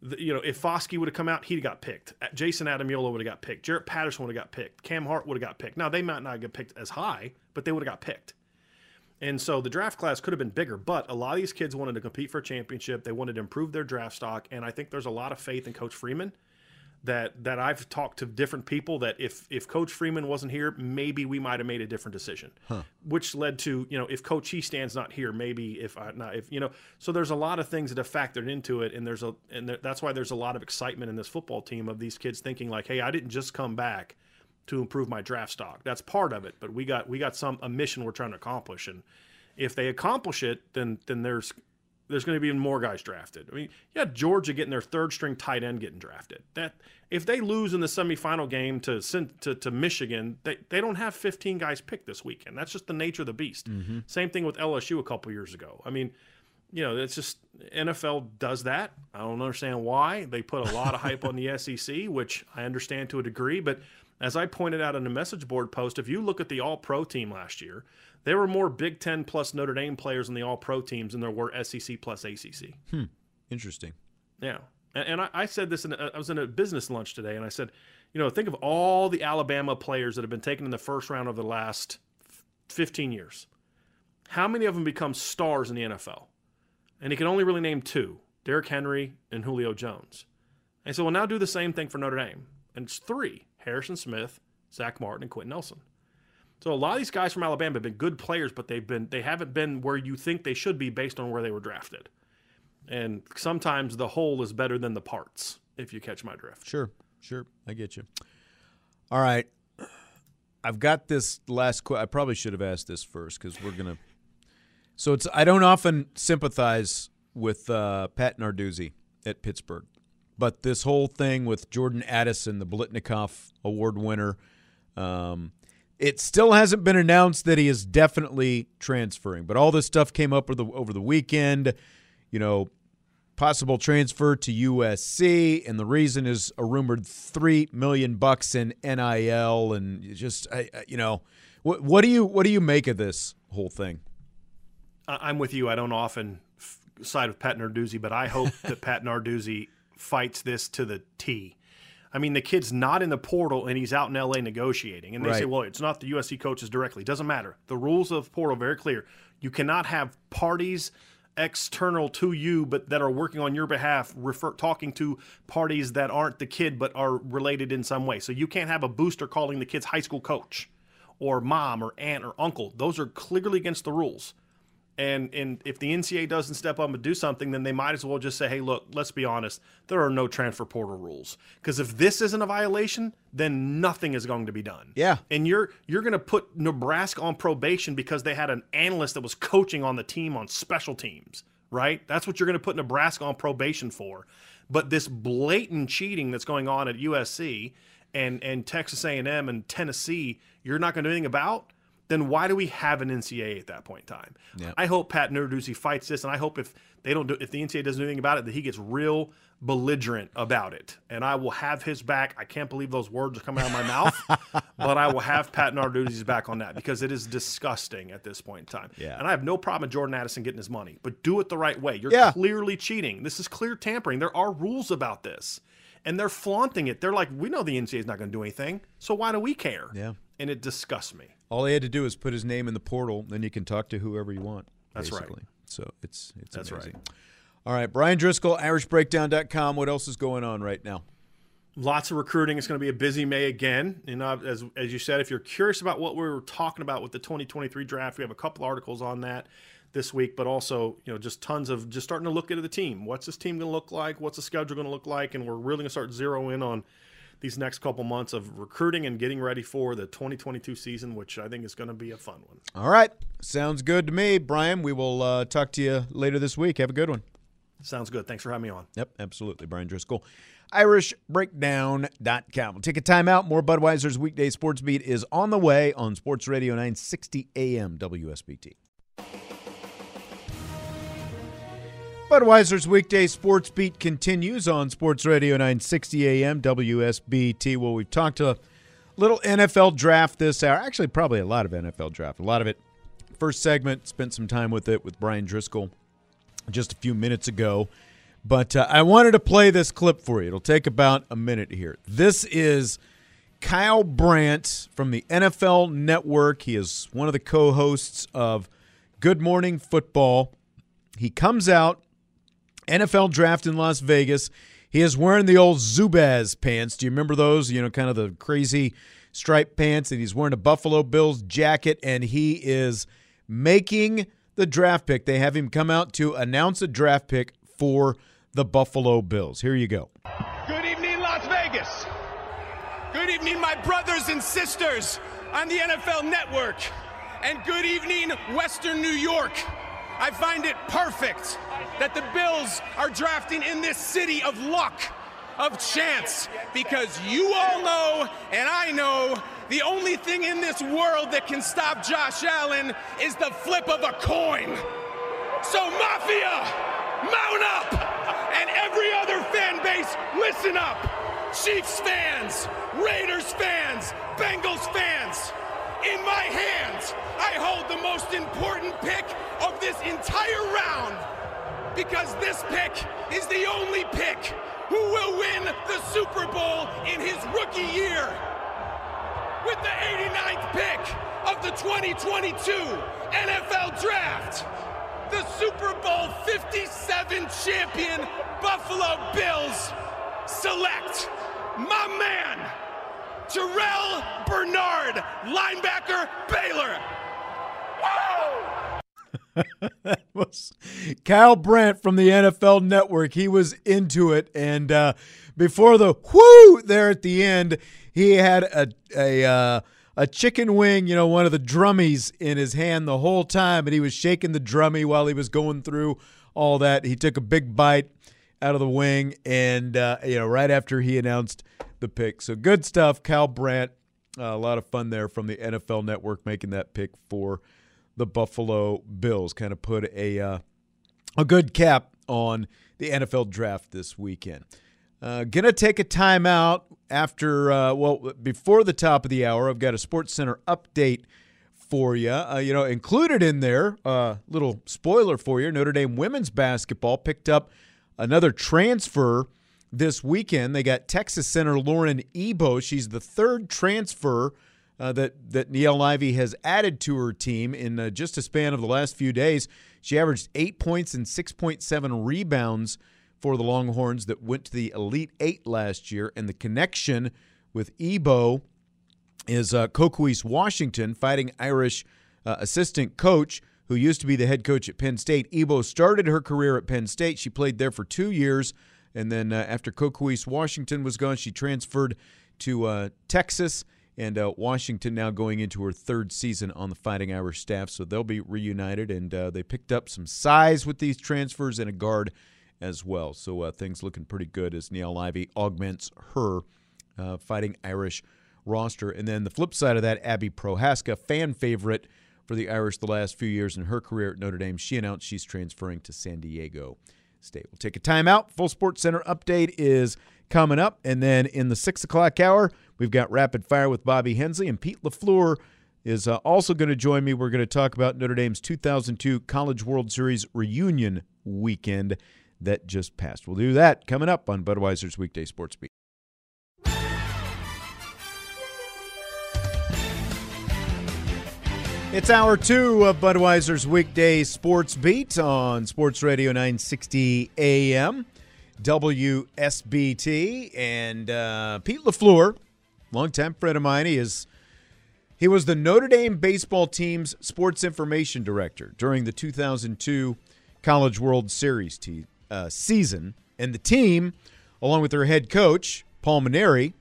The- you know, if Foskey would have come out, he'd have got picked. Jayson Ademilola would have got picked. Jarrett Patterson would have got picked. Cam Hart would have got picked. Now they might not get picked as high, but they would have got picked. And so the draft class could have been bigger, but a lot of these kids wanted to compete for a championship. They wanted to improve their draft stock, and I think there's a lot of faith in Coach Freeman. That that I've talked to different people that if if Coach Freeman wasn't here, maybe we might have made a different decision. Which led to you know if Coach Hiestand's not here, maybe if I not if you know. So there's a lot of things that have factored into it, and there's a and there, that's why there's a lot of excitement in this football team of these kids thinking like, hey, I didn't just come back to improve my draft stock. That's part of it, but we got we got some a mission we're trying to accomplish, and if they accomplish it, then then there's there's going to be even more guys drafted. I mean, you had Georgia getting their third string tight end getting drafted. That if they lose in the semifinal game to to, to Michigan, they, they don't have 15 guys picked this weekend. That's just the nature of the beast. Mm-hmm. Same thing with LSU a couple years ago. I mean, you know, it's just NFL does that. I don't understand why. They put a lot of hype on the SEC, which I understand to a degree. But as I pointed out in a message board post, if you look at the All Pro team last year, there were more Big Ten plus Notre Dame players in the All Pro teams than there were SEC plus ACC. Hmm. Interesting. Yeah. And, and I, I said this, in a, I was in a business lunch today, and I said, you know, think of all the Alabama players that have been taken in the first round over the last 15 years. How many of them become stars in the NFL? And he can only really name two Derrick Henry and Julio Jones. And so well, now do the same thing for Notre Dame. And it's three Harrison Smith, Zach Martin, and Quenton Nelson. So a lot of these guys from Alabama have been good players, but they've been they haven't been where you think they should be based on where they were drafted. And sometimes the whole is better than the parts, if you catch my drift. Sure, sure. I get you. All right. I've got this last. Qu- I probably should have asked this first because we're gonna. So it's. I don't often sympathize with uh, Pat Narduzzi at Pittsburgh, but this whole thing with Jordan Addison, the Biletnikoff Award winner, um, it still hasn't been announced that he is definitely transferring. But all this stuff came up over the over the weekend. You know, possible transfer to USC, and the reason is a rumored three million bucks in NIL, and just I, I- you know, what what do you what do you make of this whole thing? I'm with you. I don't often side with Pat Narduzzi, but I hope that Pat Narduzzi fights this to the T. I mean, the kid's not in the portal and he's out in LA negotiating. And they say, well, it's not the USC coaches directly. Doesn't matter. The rules of portal very clear. You cannot have parties external to you but that are working on your behalf refer talking to parties that aren't the kid but are related in some way. So you can't have a booster calling the kid's high school coach or mom or aunt or uncle. Those are clearly against the rules. And and if the NCAA doesn't step up and do something, then they might as well just say, "Hey, look, let's be honest. There are no transfer portal rules. Because if this isn't a violation, then nothing is going to be done." Yeah. And you're you're going to put Nebraska on probation because they had an analyst that was coaching on the team on special teams, right? That's what you're going to put Nebraska on probation for. But this blatant cheating that's going on at USC and and Texas A&M and Tennessee, you're not going to do anything about then why do we have an NCAA at that point in time? Yeah. I hope Pat Narduzzi fights this, and I hope if they don't do, if the NCAA doesn't do anything about it, that he gets real belligerent about it, and I will have his back. I can't believe those words are coming out of my mouth, but I will have Pat Narduzzi's back on that because it is disgusting at this point in time. Yeah. And I have no problem with Jordan Addison getting his money, but do it the right way. You're Yeah. clearly cheating. This is clear tampering. There are rules about this. And they're flaunting it. They're like, we know the NCAA is not going to do anything, so why do we care? Yeah. And it disgusts me. All he had to do is put his name in the portal, then you can talk to whoever you want. That's right. So it's it's That's amazing. right. All right, Brian Driscoll, IrishBreakdown.com. What else is going on right now? Lots of recruiting. It's going to be a busy May again. You uh, know, as as you said, if you're curious about what we were talking about with the 2023 draft, we have a couple articles on that this week, but also you know just tons of just starting to look into the team. What's this team going to look like? What's the schedule going to look like? And we're really going to start zero in on these next couple months of recruiting and getting ready for the 2022 season, which I think is going to be a fun one. All right, sounds good to me, Brian. We will uh, talk to you later this week. Have a good one. Sounds good. Thanks for having me on. Yep, absolutely. Brian Driscoll. IrishBreakdown.com. We'll take a timeout. More Budweiser's weekday sports beat is on the way on Sports Radio 960 AM WSBT. Budweiser's weekday sports beat continues on Sports Radio 960 AM WSBT. Well, we've talked a little NFL draft this hour. Actually, probably a lot of NFL draft. A lot of it. First segment, spent some time with it with Brian Driscoll just a few minutes ago. But uh, I wanted to play this clip for you. It'll take about a minute here. This is Kyle Brandt from the NFL Network. He is one of the co hosts of Good Morning Football. He comes out, NFL draft in Las Vegas. He is wearing the old Zubaz pants. Do you remember those? You know, kind of the crazy striped pants. And he's wearing a Buffalo Bills jacket, and he is making the draft pick. They have him come out to announce a draft pick for the Buffalo Bills. Here you go. Good evening, Las Vegas. Good evening, my brothers and sisters on the NFL Network. And good evening, Western New York. I find it perfect that the Bills are drafting in this city of luck, of chance, because you all know, and I know, the only thing in this world that can stop Josh Allen is the flip of a coin. So, Mafia, mount up! And every other fan base, listen up! Chiefs fans, Raiders fans, Bengals fans, in my hands, I hold the most important pick of this entire round because this pick is the only pick who will win the Super Bowl in his rookie year. With the 89th pick of the 2022 NFL Draft, the Super Bowl 57 champion Buffalo Bills select my man, Terrel Bernard, linebacker, Baylor. That was Kyle Brandt from the NFL Network. He was into it, and uh, before the whoo there at the end, he had a a uh, a chicken wing, you know, one of the drummies in his hand the whole time, and he was shaking the drummy while he was going through all that. He took a big bite out of the wing, and uh, you know, right after he announced the pick. So good stuff, Cal Brandt. Uh, a lot of fun there from the NFL Network making that pick for the Buffalo Bills. Kind of put a uh, a good cap on the NFL draft this weekend. Uh, gonna take a timeout after uh, well before the top of the hour. I've got a Sports Center update for you. Uh, you know, included in there, uh, little spoiler for you: Notre Dame women's basketball picked up another transfer this weekend. They got Texas center Lauren Ebo. She's the third transfer uh, that that Niele Ivey has added to her team in uh, just a span of the last few days. She averaged eight points and six point seven rebounds for the Longhorns that went to the Elite Eight last year, and the connection with Ebo is uh, Washington, fighting Irish uh, assistant coach who used to be the head coach at Penn State. Ebo started her career at Penn State. She played there for two years and then uh, after Coquese Washington was gone, she transferred to uh, Texas. And uh, Washington now going into her third season on the Fighting Irish staff. So they'll be reunited. And uh, they picked up some size with these transfers and a guard as well. So uh, things looking pretty good as Niele Ivey augments her uh, Fighting Irish roster. And then the flip side of that, Abby Prohaska, fan favorite for the Irish the last few years in her career at Notre Dame. She announced she's transferring to San Diego State. We'll take a timeout. Full Sports Center update is coming up. And then in the 6 o'clock hour, we've got Rapid Fire with Bobby Hensley. And Pete LaFleur is uh, also going to join me. We're going to talk about Notre Dame's 2002 College World Series reunion weekend that just passed. We'll do that coming up on Budweiser's Weekday Sports Beat. It's hour two of Budweiser's weekday sports beat on Sports Radio 960 AM, WSBT, and uh, Pete Lafleur, longtime friend of mine. He is he was the Notre Dame baseball team's sports information director during the 2002 College World Series te- uh, season, and the team, along with their head coach Paul Mainieri,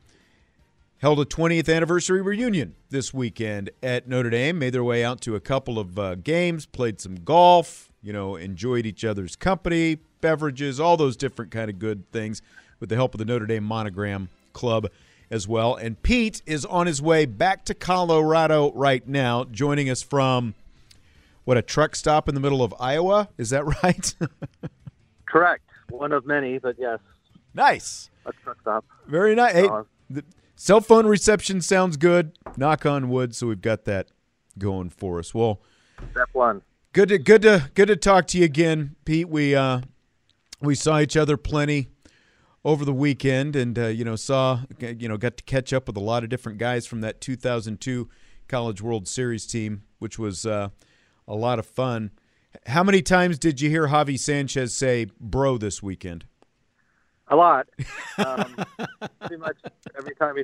held a 20th anniversary reunion this weekend at Notre Dame. Made their way out to a couple of uh, games, played some golf, you know, enjoyed each other's company, beverages, all those different kind of good things with the help of the Notre Dame Monogram Club as well. And Pete is on his way back to Colorado right now, joining us from what a truck stop in the middle of Iowa. Is that right? Correct. One of many, but yes. Nice. A truck stop. Very nice. Hey, the, Cell phone reception sounds good. Knock on wood. So we've got that going for us. Well, step one. Good to good to good to talk to you again, Pete. We uh, we saw each other plenty over the weekend, and uh, you know saw you know got to catch up with a lot of different guys from that 2002 College World Series team, which was uh, a lot of fun. How many times did you hear Javi Sanchez say "bro" this weekend? A lot. Um, pretty much every time he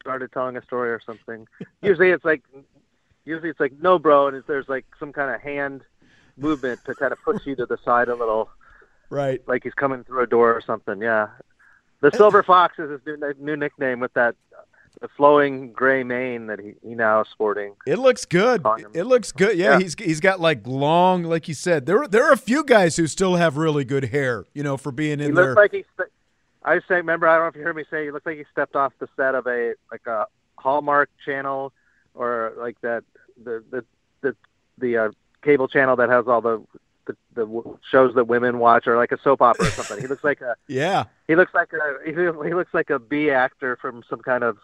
started telling a story or something. Usually it's like, usually it's like, no, bro, and there's like some kind of hand movement to kind of push you to the side a little. Right. Like he's coming through a door or something. Yeah. The Silver Fox is his new, new nickname with that the flowing gray mane that he, he now is sporting. It looks good. It looks good. Yeah, yeah, he's he's got like long, like you said. There there are a few guys who still have really good hair. You know, for being in he there. Looks like he's. I say, remember, I don't know if you heard me say, he looks like he stepped off the set of a like a Hallmark channel or like that the the the the uh, cable channel that has all the the, the shows that women watch or like a soap opera or something. He looks like a yeah. He looks like a he, he looks like a B actor from some kind of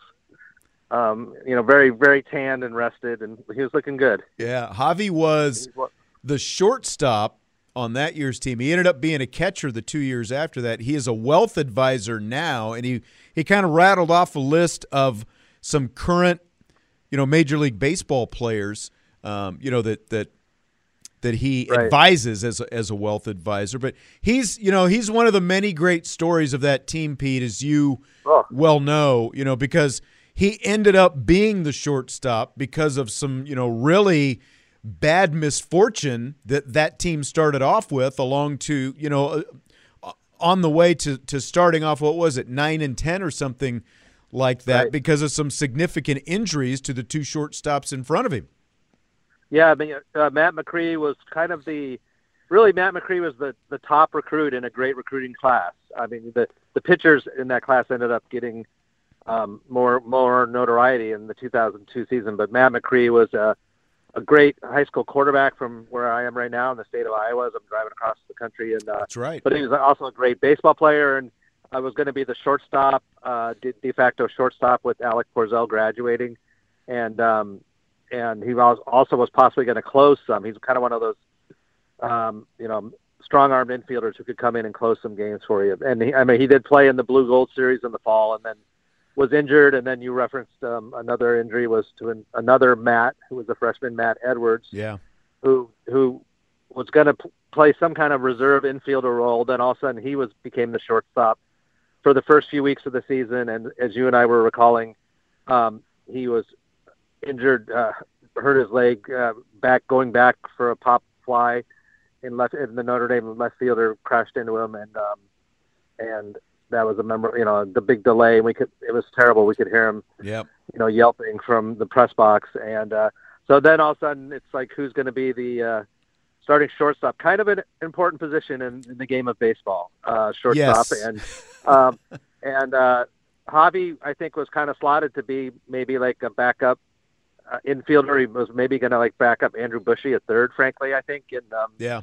um, you know, very, very tanned and rested, and he was looking good. Yeah, Javi was the shortstop on that year's team. He ended up being a catcher the two years after that. He is a wealth advisor now, and he he kind of rattled off a list of some current, you know, Major League Baseball players, um, you know that that that he right. advises as a, as a wealth advisor. But he's you know he's one of the many great stories of that team, Pete, as you oh. well know. You know because he ended up being the shortstop because of some, you know, really bad misfortune that that team started off with along to, you know, uh, on the way to, to starting off, what was it, 9 and 10 or something like that Right. because of some significant injuries to the two shortstops in front of him. Yeah, I mean, uh, Matt Macri was kind of the really Matt Macri was the the top recruit in a great recruiting class. I mean, the the pitchers in that class ended up getting um, more more notoriety in the 2002 season, but Matt Macri was a a great high school quarterback from where I am right now in the state of Iowa. As I'm driving across the country, and uh, That's right. but he was also a great baseball player, and I was going to be the shortstop, uh, de, de facto shortstop with Alec Porzel graduating, and um, and he was also was possibly going to close some. He's kind of one of those, um, you know, strong-armed infielders who could come in and close some games for you. And he, I mean, he did play in the Blue Gold Series in the fall, and then was injured. And then you referenced um, another injury was to an, another Matt, who was a freshman, Matt Edwards Yeah. who who was going to p- play some kind of reserve infielder role. Then all of a sudden he was became the shortstop for the first few weeks of the season. And as you and I were recalling, um, he was injured, uh, hurt his leg uh, back going back for a pop fly in left in the Notre Dame left fielder crashed into him and um, and that was a member you know the big delay we could it was terrible we could hear him Yep. you know, yelping from the press box. And uh, so then all of a sudden it's like, who's going to be the uh, starting shortstop? Kind of an important position in, in the game of baseball, uh, shortstop. Yes. And um, and uh, Javi, I think, was kind of slotted to be maybe like a backup uh, infielder. He was maybe going to like back up Andrew Bushey at third, frankly, I think. And um, Yeah.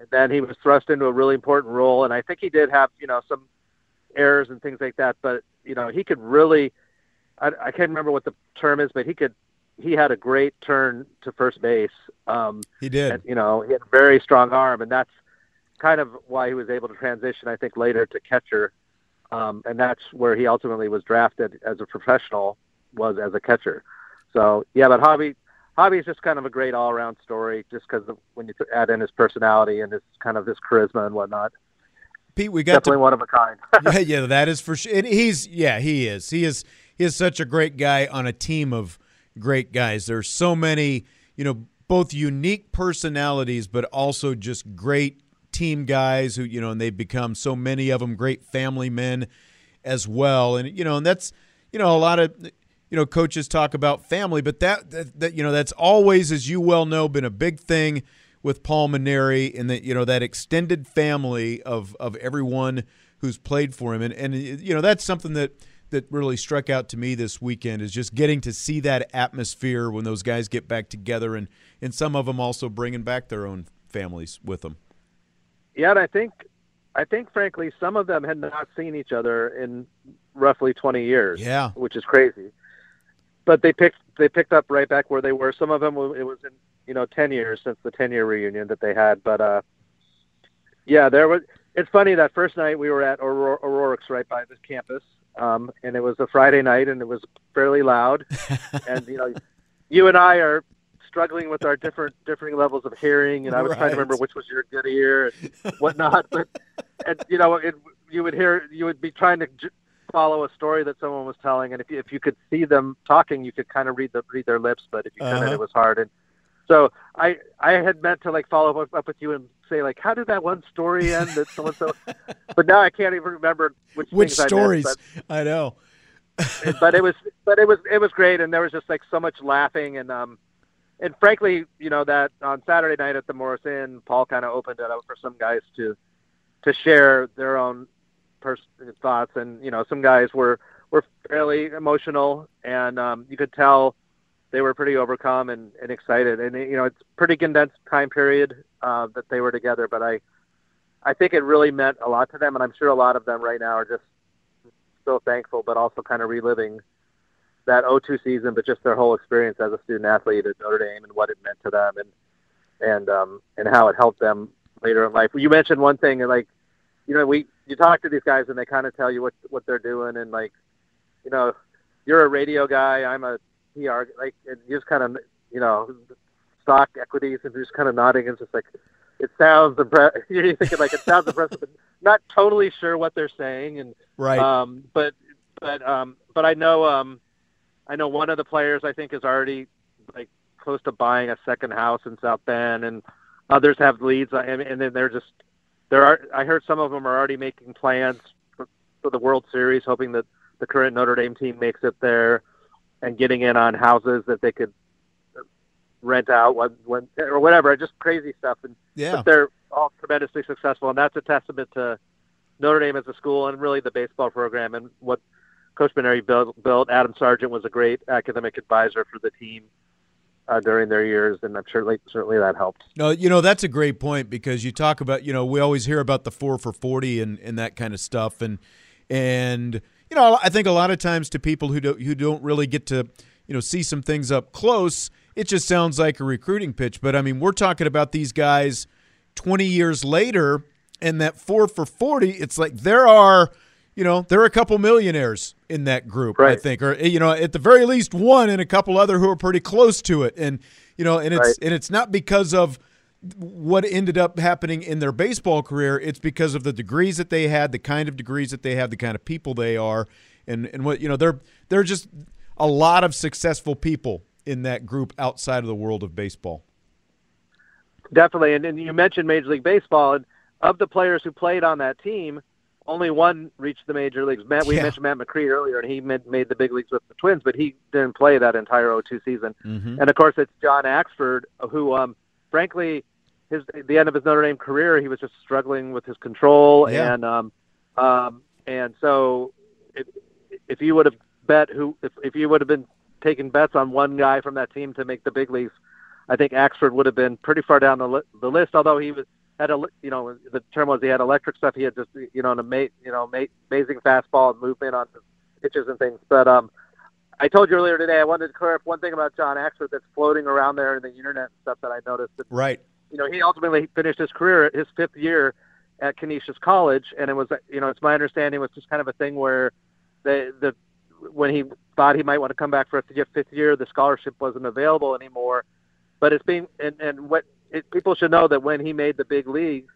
and then he was thrust into a really important role. And I think he did have, you know, some errors and things like that. But you know, he could really, I, I can't remember what the term is, but he could, he had a great turn to first base. Um, He did. and, you know, he had a very strong arm, and that's kind of why he was able to transition, I think, later to catcher. Um, and that's where he ultimately was drafted as a professional, was as a catcher. So yeah, but Javi, Javi is just kind of a great all-around story, just because when you add in his personality and his kind of his charisma and whatnot. Pete, we got Definitely to one of a kind. yeah, yeah, that is for sure. And he's yeah, he is. He is he is such a great guy on a team of great guys. There's so many, you know, both unique personalities but also just great team guys who, you know, and they've become so many of them great family men as well. And you know, and that's you know, a lot of you know, coaches talk about family, but that that, that you know, that's always as you well know been a big thing with Paul Mainieri and that you know that extended family of of everyone who's played for him and and you know that's something that that really struck out to me this weekend is just getting to see that atmosphere when those guys get back together and and some of them also bringing back their own families with them. Yeah, and I think, I think, frankly, some of them had not seen each other in roughly 20 years. Yeah. which is crazy. But they picked they picked up right back where they were. Some of them it was in you know 10 years since the 10 year reunion that they had. But uh, yeah, there was. It's funny that first night we were at Aurora, Aurora's right by the campus, um, and it was a Friday night, and it was fairly loud. and you know, you and I are struggling with our different differing levels of hearing, and I was trying to remember which was your good ear and whatnot. but and you know, it, you would hear you would be trying to j- follow a story that someone was telling, and if you, if you could see them talking, you could kind of read the read their lips. But if you couldn't, Uh-huh. it was hard. And so I I had meant to like follow up, up with you and say like, how did that one story end that so and so? But now I can't even remember which Which things I missed, stories? but- I know. but it was but it was it was great and there was just like so much laughing and um and frankly you know that on saturday night at the morris inn paul kind of opened it up for some guys to to share their own pers- thoughts and you know some guys were were fairly emotional and um you could tell they were pretty overcome and, and excited and you know it's pretty condensed time period uh that they were together but i i think it really meant a lot to them and i'm sure a lot of them right now are just so thankful, but also kind of reliving that 0-2 season, but just their whole experience as a student athlete at Notre Dame and what it meant to them and and um, and how it helped them later in life. You mentioned one thing, and like you know, we you talk to these guys and they kind of tell you what what they're doing, and like you know, you're a radio guy, I'm a PR, like and you just kind of you know stock equities, and you're just kind of nodding and just like it sounds impressive. You're thinking like it sounds impressive, but not totally sure what they're saying, and Right. um, but but um, but I know um, I know one of the players I think is already like close to buying a second house in South Bend, and others have leads, and, and then they're just there are. I heard some of them are already making plans for, for the World Series, hoping that the current Notre Dame team makes it there, and getting in on houses that they could rent out when, when or whatever, just crazy stuff. And Yeah. but they're all tremendously successful, and that's a testament to Notre Dame as a school and really the baseball program and what Coach Mainieri built. built. Adam Sargent was a great academic advisor for the team uh, during their years, and I'm sure certainly that helped. No, you know that's a great point because you talk about you know we always hear about the four for forty and, and that kind of stuff and and you know I think a lot of times to people who don't who don't really get to you know see some things up close, it just sounds like a recruiting pitch. But I mean we're talking about these guys twenty years later and that four for forty. It's like there are you know there are a couple millionaires in that group I think or eh, you know at the very least one and a couple other who are pretty close to it and you know and it's Right. and it's not because of what ended up happening in their baseball career it's because of the degrees that they had the kind of degrees that they have the kind of people they are and and what you know they're they're just a lot of successful people in that group outside of the world of baseball Definitely, and, and you mentioned Major League Baseball, and of the players who played on that team, only one reached the major leagues. Matt, we Yeah. mentioned Matt Macri earlier, and he made, made the big leagues with the Twins, but he didn't play that entire 02 season. Mhm. And of course, it's John Axford, who, um, frankly, his the end of his Notre Dame career, he was just struggling with his control, Yeah. and um, um, and so if, if you would have bet who, if, if you would have been taking bets on one guy from that team to make the big leagues, I think Axford would have been pretty far down the, li- the list. Although he was had a you know the term was he had electric stuff. He had just you know an ama- you know ama- amazing fastball and movement on pitches and things. But um, I told you earlier today I wanted to clear up one thing about John Axford that's floating around there in the internet and stuff that I noticed. Right you know, he ultimately finished his career his fifth year at Canisius College, and it was, you know, it's my understanding it was just kind of a thing where the the when he thought he might want to come back for a fifth year, the scholarship wasn't available anymore. But it's being and and what it, people should know that when he made the big leagues,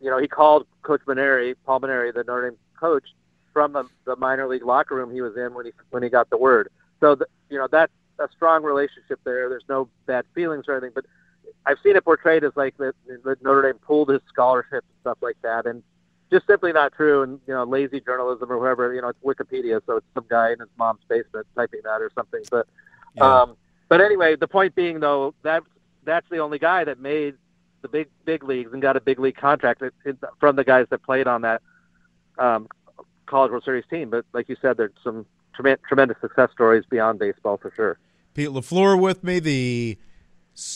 you know, he called Coach Mainieri, Paul Mainieri, the Notre Dame coach, from the, the minor league locker room he was in when he when he got the word. So the, you know that's a strong relationship there. There's no bad feelings or anything, but I've seen it portrayed as like that, that Notre Dame pulled his scholarship and stuff like that, and just simply not true. And you know, lazy journalism or whoever, you know, it's Wikipedia, so it's some guy in his mom's basement typing that or something. But um, but anyway, the point being though that that's the only guy that made the big big leagues and got a big league contract it, it, from the guys that played on that um, College World Series team. But like you said, there's some trem- tremendous success stories beyond baseball for sure. Pete LaFleur with me, the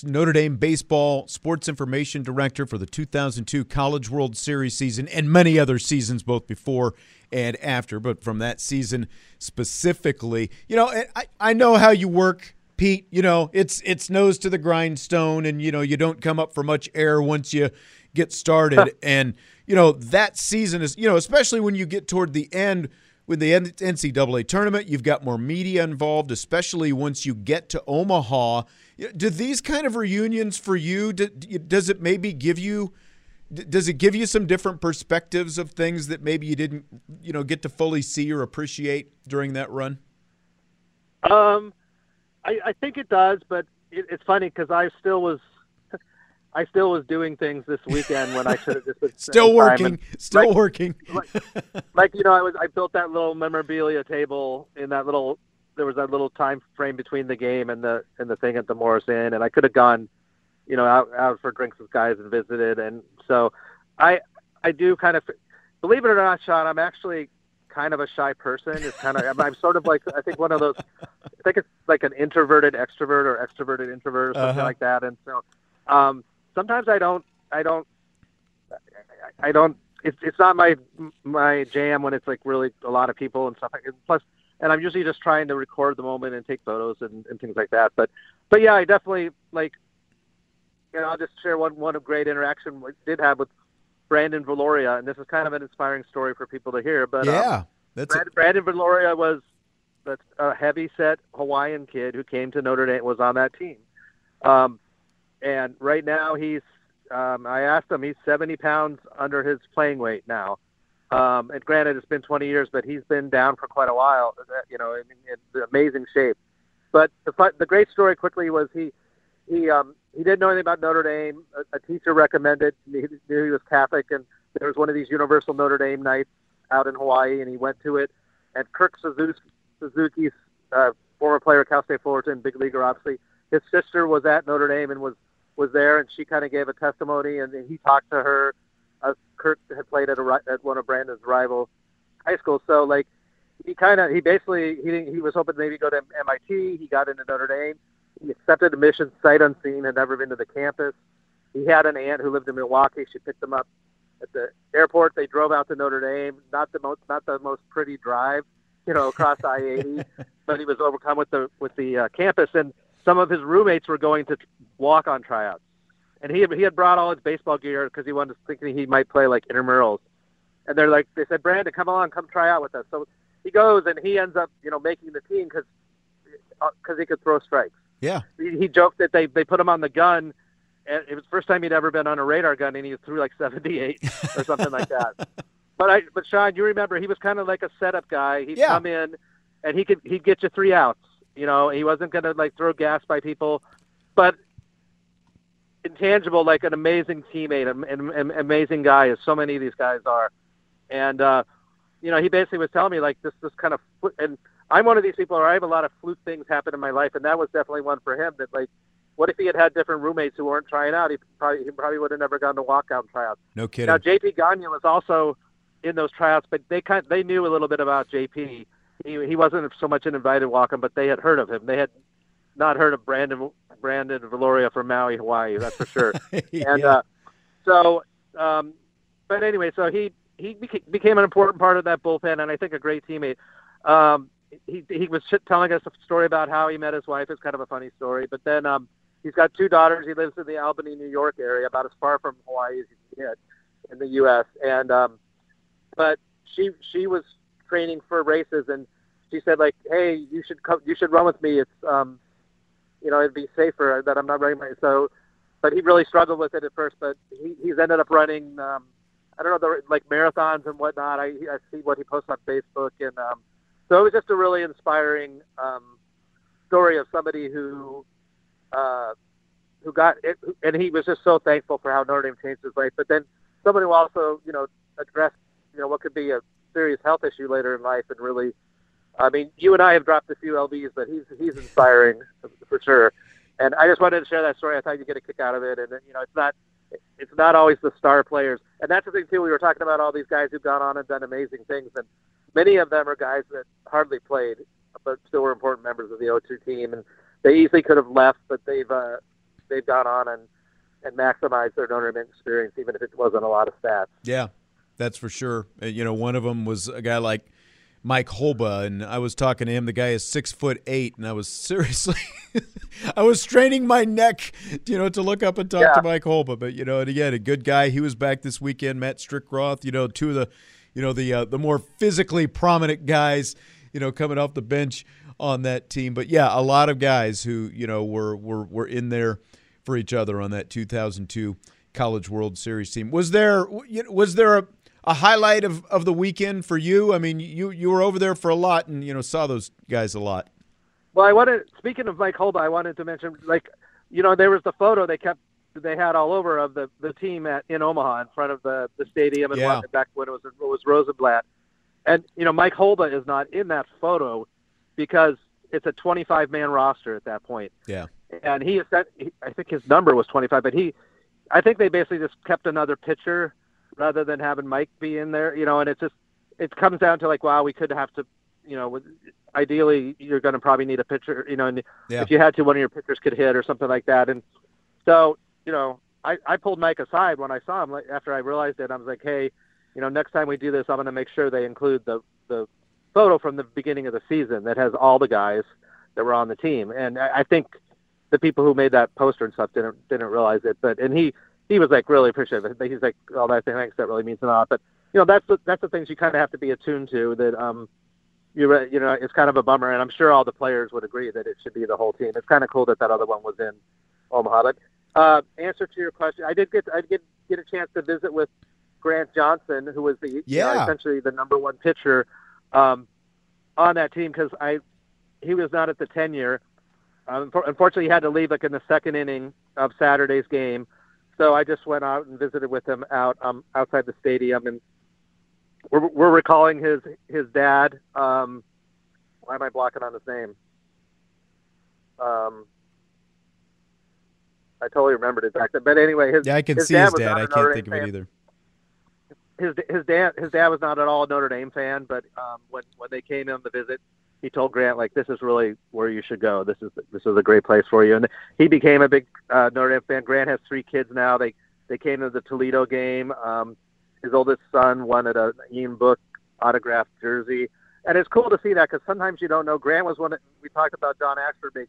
Notre Dame baseball sports information director for the 2002 College World Series season and many other seasons, both before and after. But from that season specifically, you know, I, I know how you work. Pete, you know, it's it's nose to the grindstone and you know, you don't come up for much air once you get started and you know, that season is, you know, especially when you get toward the end with the NCAA tournament, you've got more media involved, especially once you get to Omaha. Do these kind of reunions for you? Does it maybe give you? Does it give you some different perspectives of things that maybe you didn't, you know, get to fully see or appreciate during that run? Um, I, I think it does, but it, it's funny because I still was, I still was doing things this weekend when I should have just been Still working, And still like- working. like you know, I was I built that little memorabilia table in that little. There was that little time frame between the game and the and the thing at the Morris Inn, and I could have gone, you know, out out for drinks with guys and visited, and so I I do kind of believe it or not, Sean, I'm actually kind of a shy person. It's kind of I'm, I'm sort of like I think one of those. I think it's like an introverted extrovert or extroverted introvert or something Uh-huh. like that, and so um, sometimes I don't I don't I don't. It's it's not my my jam when it's like really a lot of people and stuff. Like Plus, and I'm usually just trying to record the moment and take photos and, and things like that. But but yeah, I definitely like. You know, I'll just share one one great interaction we did have with Brandon Valoria, and this is kind of an inspiring story for people to hear. But um, yeah, that's Brandon, Brandon Valoria was that's a heavy set Hawaiian kid who came to Notre Dame was on that team. Um, and right now he's um, I asked him he's 70 pounds under his playing weight now. Um, and granted, it's been 20 years, but he's been down for quite a while. uh, You know, in, in amazing shape. But the the great story quickly was he he um, he didn't know anything about Notre Dame. A, a teacher recommended. He knew he was Catholic, and there was one of these Universal Notre Dame nights out in Hawaii, and he went to it. and Kurt Suzuki, Suzuki's uh, former player, at Cal State Fullerton, big leaguer, obviously. His sister was at Notre Dame and was was there, and she kind of gave a testimony, and he talked to her. Uh, Kurt had played at a at one of Brandon's rival high schools, so like he kind of he basically he didn't, he was hoping to maybe go to MIT. He got into Notre Dame. He accepted admission sight unseen, had never been to the campus. He had an aunt who lived in Milwaukee. She picked him up at the airport. They drove out to Notre Dame. Not the most not the most pretty drive, you know, across I-80, but he was overcome with the with the uh, campus and some of his roommates were going to walk on tryouts. And he he had brought all his baseball gear because he wanted to thinking he might play like intramurals. And they're like they said, Brandon, come along, come try out with us. So he goes and he ends up you know making the team because because uh, he could throw strikes. Yeah. He, he joked that they they put him on the gun and it was the first time he'd ever been on a radar gun, and he threw like 78 or something like that. But I, but Sean, you remember he was kind of like a setup guy. He'd Yeah. come in, and he could he'd get you three outs. You know, he wasn't going to like throw gas by people, but intangible, like an amazing teammate, an, an, amazing guy, as so many of these guys are. And uh, you know, he basically was telling me like this this kind of and I'm one of these people where I have a lot of fluke things happen in my life, and that was definitely one for him. That like, what if he had had different roommates who weren't trying out? He probably he probably would have never gone to walkout and tryouts. No kidding. Now JP Gagne was also in those tryouts, but they kind they knew a little bit about JP. He he wasn't so much an invited walk-on, but they had heard of him. They had not heard of Brandon Brandon Valoria from Maui, Hawaii. That's for sure. And uh, so, um, but anyway, so he he beca- became an important part of that bullpen, and I think a great teammate. Um, he he was telling us a story about how he met his wife. It's kind of a funny story, but then um, he's got two daughters. He lives in the Albany, New York area, about as far from Hawaii as you can get in the U.S. And um, but she she was training for races, and she said like, "Hey, you should come, you should run with me. It's um, you know, it'd be safer that I'm not running my so." But he really struggled with it at first, but he, he's ended up running. Um, I don't know, the, like marathons and whatnot. I, I see what he posts on Facebook, and um, so it was just a really inspiring um, story of somebody who uh, who got it, and he was just so thankful for how Notre Dame changed his life. But then somebody who also, you know, addressed, you know, what could be a serious health issue later in life, and really, I mean, you and I have dropped a few lbs, but he's he's inspiring for sure. And I just wanted to share that story. I thought you'd get a kick out of it, and you know, it's not it's not always the star players, and that's the thing too. We were talking about all these guys who've gone on and done amazing things, and many of them are guys that hardly played, but still were important members of the O2 team, and they easily could have left, but they've uh, they've gone on and and maximized their Notre Dame experience, even if it wasn't a lot of stats. Yeah, that's for sure. Uh, You know, one of them was a guy like Mike Holba, and I was talking to him. The guy is six foot eight, and I was seriously, I was straining my neck, you know, to look up and talk Yeah. to Mike Holba. But you know, and again, a good guy. He was back this weekend. Matt Strickroth, you know, two of the, you know, the uh, the more physically prominent guys, you know, coming off the bench on that team. But yeah, a lot of guys who you know were were were in there for each other on that 2002 College World Series team. Was there was there a, a highlight of, of the weekend for you? I mean, you you were over there for a lot and you know saw those guys a lot. Well, I wanted speaking of Mike Holba, I wanted to mention like, you know, there was the photo they kept they had all over of the the team at in Omaha in front of the the stadium and Yeah. back when it was it was Rosenblatt, and you know Mike Holba is not in that photo because it's a 25 man roster at that point. Yeah. and he, is- he I think his number was 25, but he, I think they basically just kept another pitcher rather than having Mike be in there, you know, and it's just, it comes down to like, wow, we could have to, you know, with- ideally you're going to probably need a pitcher, you know, and Yeah. if you had to, one of your pitchers could hit or something like that. And so, you know, I, I pulled Mike aside when I saw him like, after I realized it. I was like, hey, you know, next time we do this, I'm going to make sure they include the, the photo from the beginning of the season that has all the guys that were on the team. And I, I think the people who made that poster and stuff didn't didn't realize it. But and he he was like really appreciative. He's like, oh, that thanks. That really means a lot. But you know, that's the that's the things you kind of have to be attuned to. That um, you re- you know, it's kind of a bummer. And I'm sure all the players would agree that it should be the whole team. It's kind of cool that that other one was in Omaha. But uh, answer to your question, I did get I did get a chance to visit with Grant Johnson, who was the you know, essentially the number one pitcher um, on that team because I he was not at the ten year. Um, unfor- unfortunately, he had to leave like in the second inning of Saturday's game. So I just went out and visited with him out um, outside the stadium, and we're, we're recalling his his dad. Um, why am I blocking on his name? Um, I totally remembered it back then. But anyway, his Yeah, I can his see dad his was dad. I Notre can't Dame think of it fan. either. His his dad his dad was not at all a Notre Dame fan, but um, when when they came in to visit, he told Grant like, "This is really where you should go. This is this is a great place for you." And he became a big uh, Notre Dame fan. Grant has three kids now. They they came to the Toledo game. Um, his oldest son wanted a Ian Book autographed jersey, and it's cool to see that because sometimes you don't know. Grant was one. That, we talked about John Axford making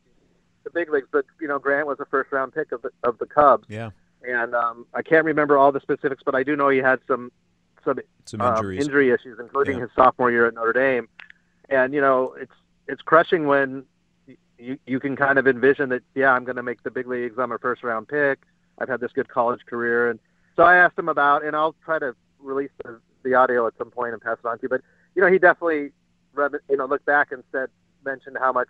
the big leagues, but you know Grant was a first round pick of the of the Cubs. Yeah. And um, I can't remember all the specifics, but I do know he had some some, Some um, injury issues, including Yeah. his sophomore year at Notre Dame. And you know, it's it's crushing when you you can kind of envision that. Yeah, I'm going to make the big leagues. I'm a first round pick. I've had this good college career, and so I asked him about, and I'll try to release the, the audio at some point and pass it on to you. But you know, he definitely you know looked back and said mentioned how much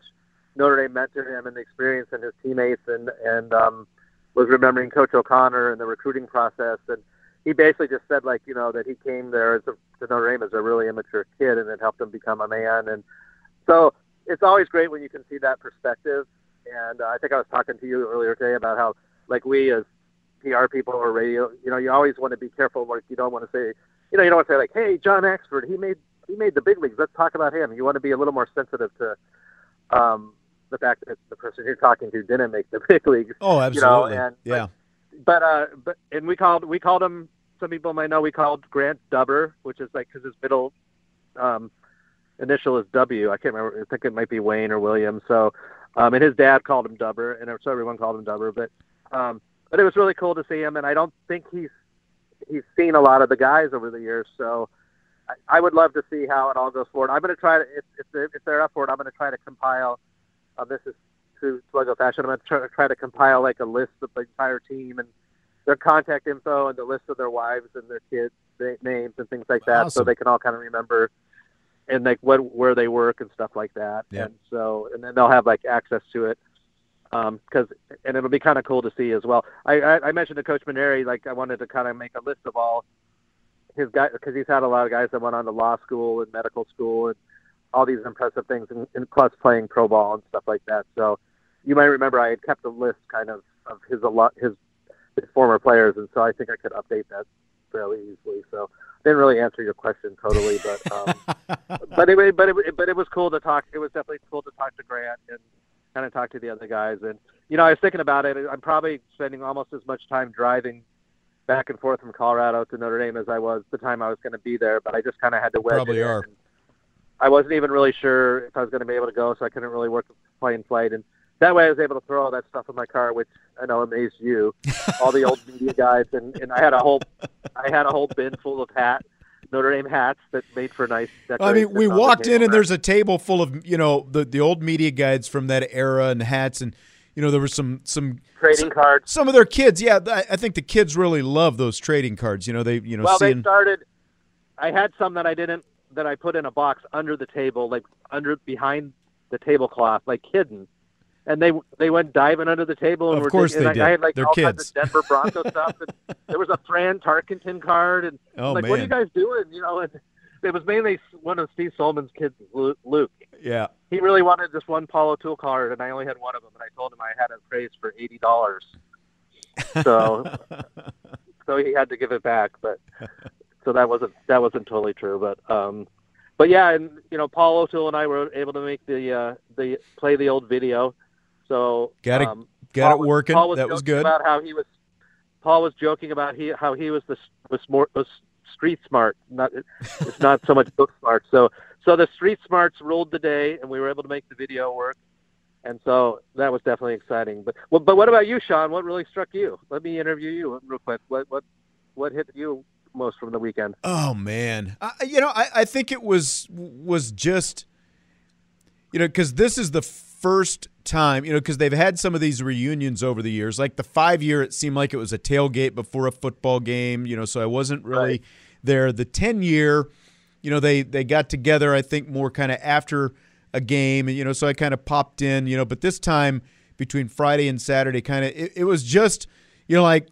Notre Dame meant to him and the experience and his teammates, and and um, was remembering Coach O'Connor and the recruiting process, and he basically just said like you know that he came there as a, to Notre Dame as a really immature kid, and it helped him become a man, and so it's always great when you can see that perspective. And uh, I think I was talking to you earlier today about how like we as PR people or radio, you know, you always want to be careful. Like you don't want to say, you know, you don't want to say like, hey, John Axford, he made he made the big leagues. Let's talk about him. You want to be a little more sensitive to um, the fact that the person you're talking to didn't make the big leagues. Oh, You know, absolutely. and yeah. but uh, but and we called we called him. Some people might know we called Grant Dubber, which is like because his middle um, initial is W. I can't remember. I think it might be Wayne or William. So, um, and his dad called him Dubber, and so everyone called him Dubber. But um, but it was really cool to see him, and I don't think he's he's seen a lot of the guys over the years. So I, I would love to see how it all goes forward. I'm going to try to if if they're, if they're up for it, I'm going to try to compile. Uh, this is true Sluggo fashion. I'm going to try, to compile like a list of the entire team and their contact info and the list of their wives and their kids' names and things like that, so they can all kind of remember and like what where they work and stuff like that. Yeah. And so and then they'll have like access to it um, because and it'll be kind of cool to see as well. I, I I mentioned to Coach Mainieri like I wanted to kind of make a list of all his guys because he's had a lot of guys that went on to law school and medical school and all these impressive things and, and plus playing pro ball and stuff like that. So you might remember I had kept a list kind of of his a lot his, his former players and so I think I could update that fairly easily. So didn't really answer your question totally, but um, but anyway, but it, but it was cool to talk. It was definitely cool to talk to Grant and kind of talk to the other guys. And you know, I was thinking about it. I'm probably spending almost as much time driving back and forth from Colorado to Notre Dame as I was the time I was going to be there. But I just kind of had to wedge Probably are. I wasn't even really sure if I was going to be able to go, so I couldn't really work plane flight. And that way, I was able to throw all that stuff in my car, which I know amazed you. all the old media guys, and, and I had a whole, I had a whole bin full of hat, Notre Dame hats that made for a nice. I mean, we decorations on the walked in and there's a table full of you know the the old media guides from that era and hats and you know there were some some trading cards. Some of their kids, yeah, I I think the kids really love those trading cards. You know, they you know well, seeing they started. I had some that I didn't that I put in a box under the table, like under behind the tablecloth, like hidden. And they they went diving under the table. And Of were course and they I, I did. had like They're all kids. kinds of Denver Bronco stuff. And there was a Fran Tarkenton card, and Oh, like, what are you guys doing? You know, and it was mainly one of Steve Sollmann's kids, Luke. yeah. He really wanted just one Paul O'Toole card, and I only had one of them. And I told him I had it appraised for eighty dollars. So, so he had to give it back. But so that wasn't that wasn't totally true. But um, but yeah, and you know, Paul O'Toole and I were able to make the uh, the play the old video. So Got it- um, got Paul it was- working. Paul was That was good. About how he was, Paul was joking about he how he was the was more was street smart. Not it's not so much book smart. So so the street smarts ruled the day, and we were able to make the video work. And so that was definitely exciting. But well, but what about you, Sean? What really struck you? Let me interview you real quick. What what what hit you most from the weekend? Oh man, I, you know, I, I think it was was just, you know, because this is the first time, you know, because they've had some of these reunions over the years. Like the five year, it seemed like it was a tailgate before a football game, you know, so I wasn't really there. The ten year, you know, they they got together. I think more kind of after a game, and you know, so I kind of popped in, you know, but this time between Friday and Saturday, kind of it, it was just, you know, like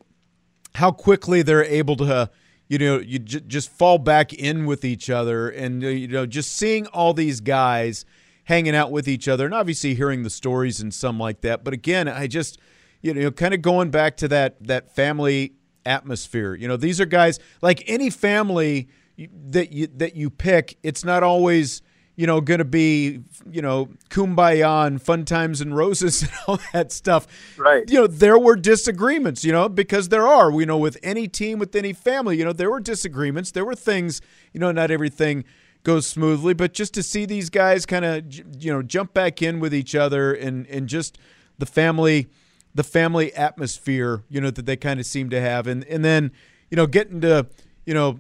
how quickly they're able to you know, you j- just fall back in with each other, and uh, you know, just seeing all these guys hanging out with each other, and obviously hearing the stories and some like that. But again, I just, you know, kind of going back to that that family atmosphere. You know, these are guys like any family that you that you pick. It's not always you know, going to be, you know, kumbaya and fun times and roses and all that stuff. Right. You know, there were disagreements, you know, because there are, you know, with any team, with any family, you know, there were disagreements. There were things, you know, not everything goes smoothly, but just to see these guys kind of, you know, jump back in with each other and, and just the family, the family atmosphere, you know, that they kind of seem to have. And, and then, you know, getting to, you know,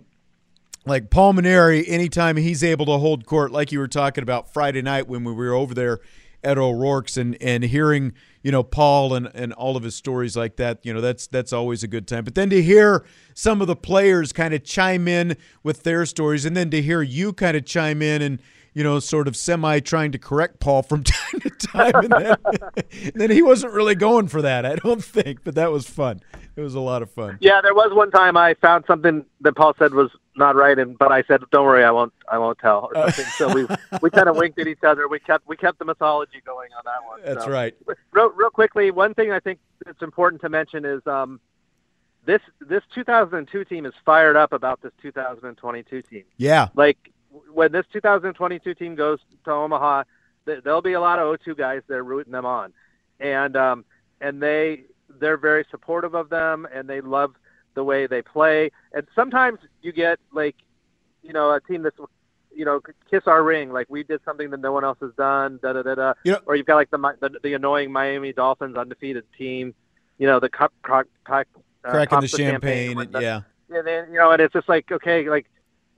like Paul Mainieri, anytime he's able to hold court, like you were talking about Friday night when we were over there at O'Rourke's and and hearing you know Paul and and all of his stories like that, you know that's that's always a good time. But then to hear some of the players kind of chime in with their stories, and then to hear you kind of chime in and you know, sort of semi trying to correct Paul from time to time. And then, and then, he wasn't really going for that, I don't think, but that was fun. It was a lot of fun. Yeah, there was one time I found something that Paul said was not right, and but I said, "Don't worry, I won't, I won't tell." Or something. so we we kind of winked at each other. We kept we kept the mythology going on that one. That's so. right. Real, real quickly, one thing I think it's important to mention is um, this this 2002 team is fired up about this 2022 team. Yeah, like when this 2022 team goes to Omaha, there'll be a lot of O2 guys there rooting them on, and um, and they they're very supportive of them, and they love the way they play. And sometimes you get like, you know, a team that's you know, kiss our ring, like we did something that no one else has done, da da da da. Or you've got like the, the the annoying Miami Dolphins undefeated team, you know, the cup, crack, crack, uh, cracking the, the champagne, champagne and, yeah. And then you know, and it's just like okay, like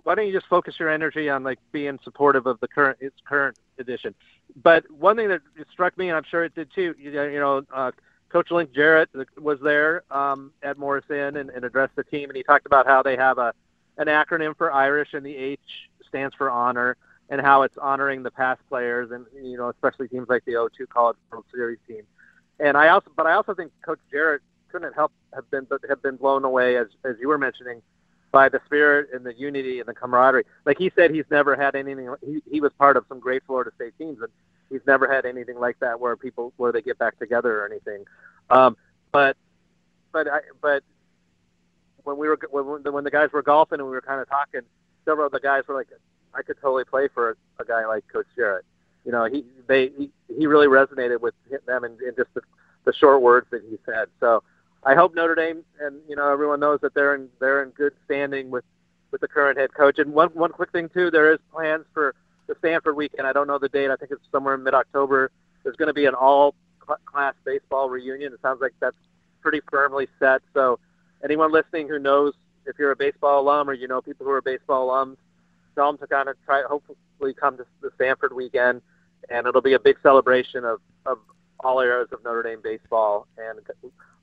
why don't you just focus your energy on like being supportive of the current its current edition? But one thing that struck me, and I'm sure it did too, you know, uh, Coach Link Jarrett was there um, at Morris Inn and, and addressed the team, and he talked about how they have a an acronym for Irish, and the H stands for honor, and how it's honoring the past players, and you know, especially teams like the O2 College World Series team. And I also, but I also think Coach Jarrett couldn't help have been have been blown away, as as you were mentioning, by the spirit and the unity and the camaraderie. Like he said, he's never had anything. He he was part of some great Florida State teams, and he's never had anything like that where people where they get back together or anything. Um, but but I but when we were when, when the guys were golfing and we were kind of talking, several of the guys were like, I could totally play for a, a guy like Coach Jarrett. You know, he they he, he really resonated with them and, and just the, the short words that he said. So I hope Notre Dame and you know everyone knows that they're in they're in good standing with with the current head coach. And one one quick thing too, there is plans for the Stanford weekend. I don't know the date. I think it's somewhere in mid October. There's going to be an all class baseball reunion. It sounds like that's pretty firmly set. So anyone listening who knows if you're a baseball alum or you know people who are baseball alums, tell them to kind of try hopefully come to the Stanford weekend, and it'll be a big celebration of of all eras of Notre Dame baseball and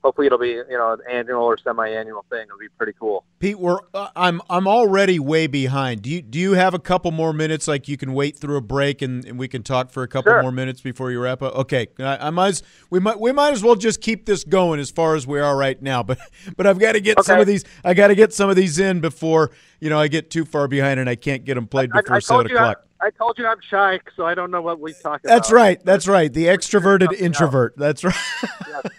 hopefully it'll be you know an annual or semi-annual thing. It'll be pretty cool. Pete, we're uh, I'm I'm already way behind. Do you do you have a couple more minutes? Like you can wait through a break and, and we can talk for a couple sure. more minutes before you wrap up. Okay, I, I might we might we might as well just keep this going as far as we are right now. But but I've got to get okay. some of these. I got to get some of these in before you know I get too far behind and I can't get them played before I, I seven o'clock. I told you I'm shy, so I don't know what we talk about. That's right. That's right. The extroverted introvert. That's right.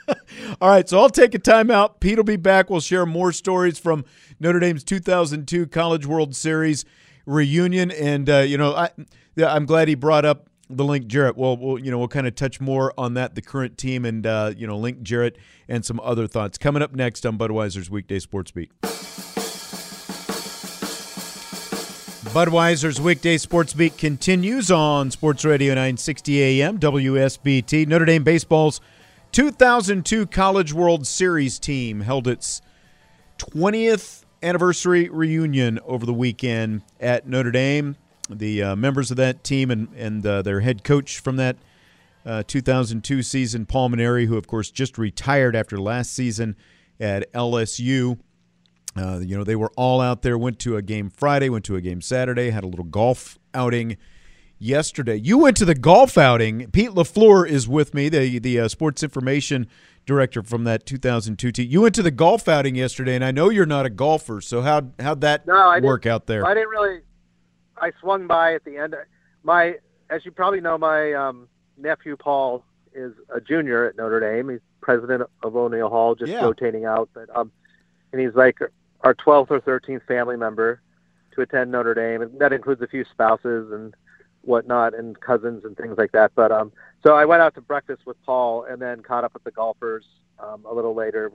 All right. So I'll take a timeout. Pete will be back. We'll share more stories from Notre Dame's 2002 College World Series reunion. And, uh, you know, I, yeah, I'm glad he brought up the Link Jarrett. Well, we'll you know we'll kind of touch more on that, the current team, and uh, you know Link Jarrett and some other thoughts coming up next on Budweiser's Weekday Sports Beat. Budweiser's weekday sports beat continues on Sports Radio 960 AM WSBT. Notre Dame Baseball's 2002 College World Series team held its 20th anniversary reunion over the weekend at Notre Dame. The uh, members of that team and, and uh, their head coach from that uh, 2002 season, Paul Mainieri, who, of course, just retired after last season at LSU. Uh, you know, they were all out there, went to a game Friday, went to a game Saturday, had a little golf outing yesterday. You went to the golf outing. Pete LaFleur is with me, the the uh, sports information director from that 2002 team. You went to the golf outing yesterday, and I know you're not a golfer. So how how'd that No, work out there? I didn't really. I swung by at the end. My, as you probably know, my um, nephew Paul is a junior at Notre Dame. He's president of O'Neill Hall, just Yeah. rotating out. But um, and he's like our 12th or 13th family member to attend Notre Dame, and that includes a few spouses and whatnot, and cousins and things like that. But um, so I went out to breakfast with Paul, and then caught up with the golfers um, a little later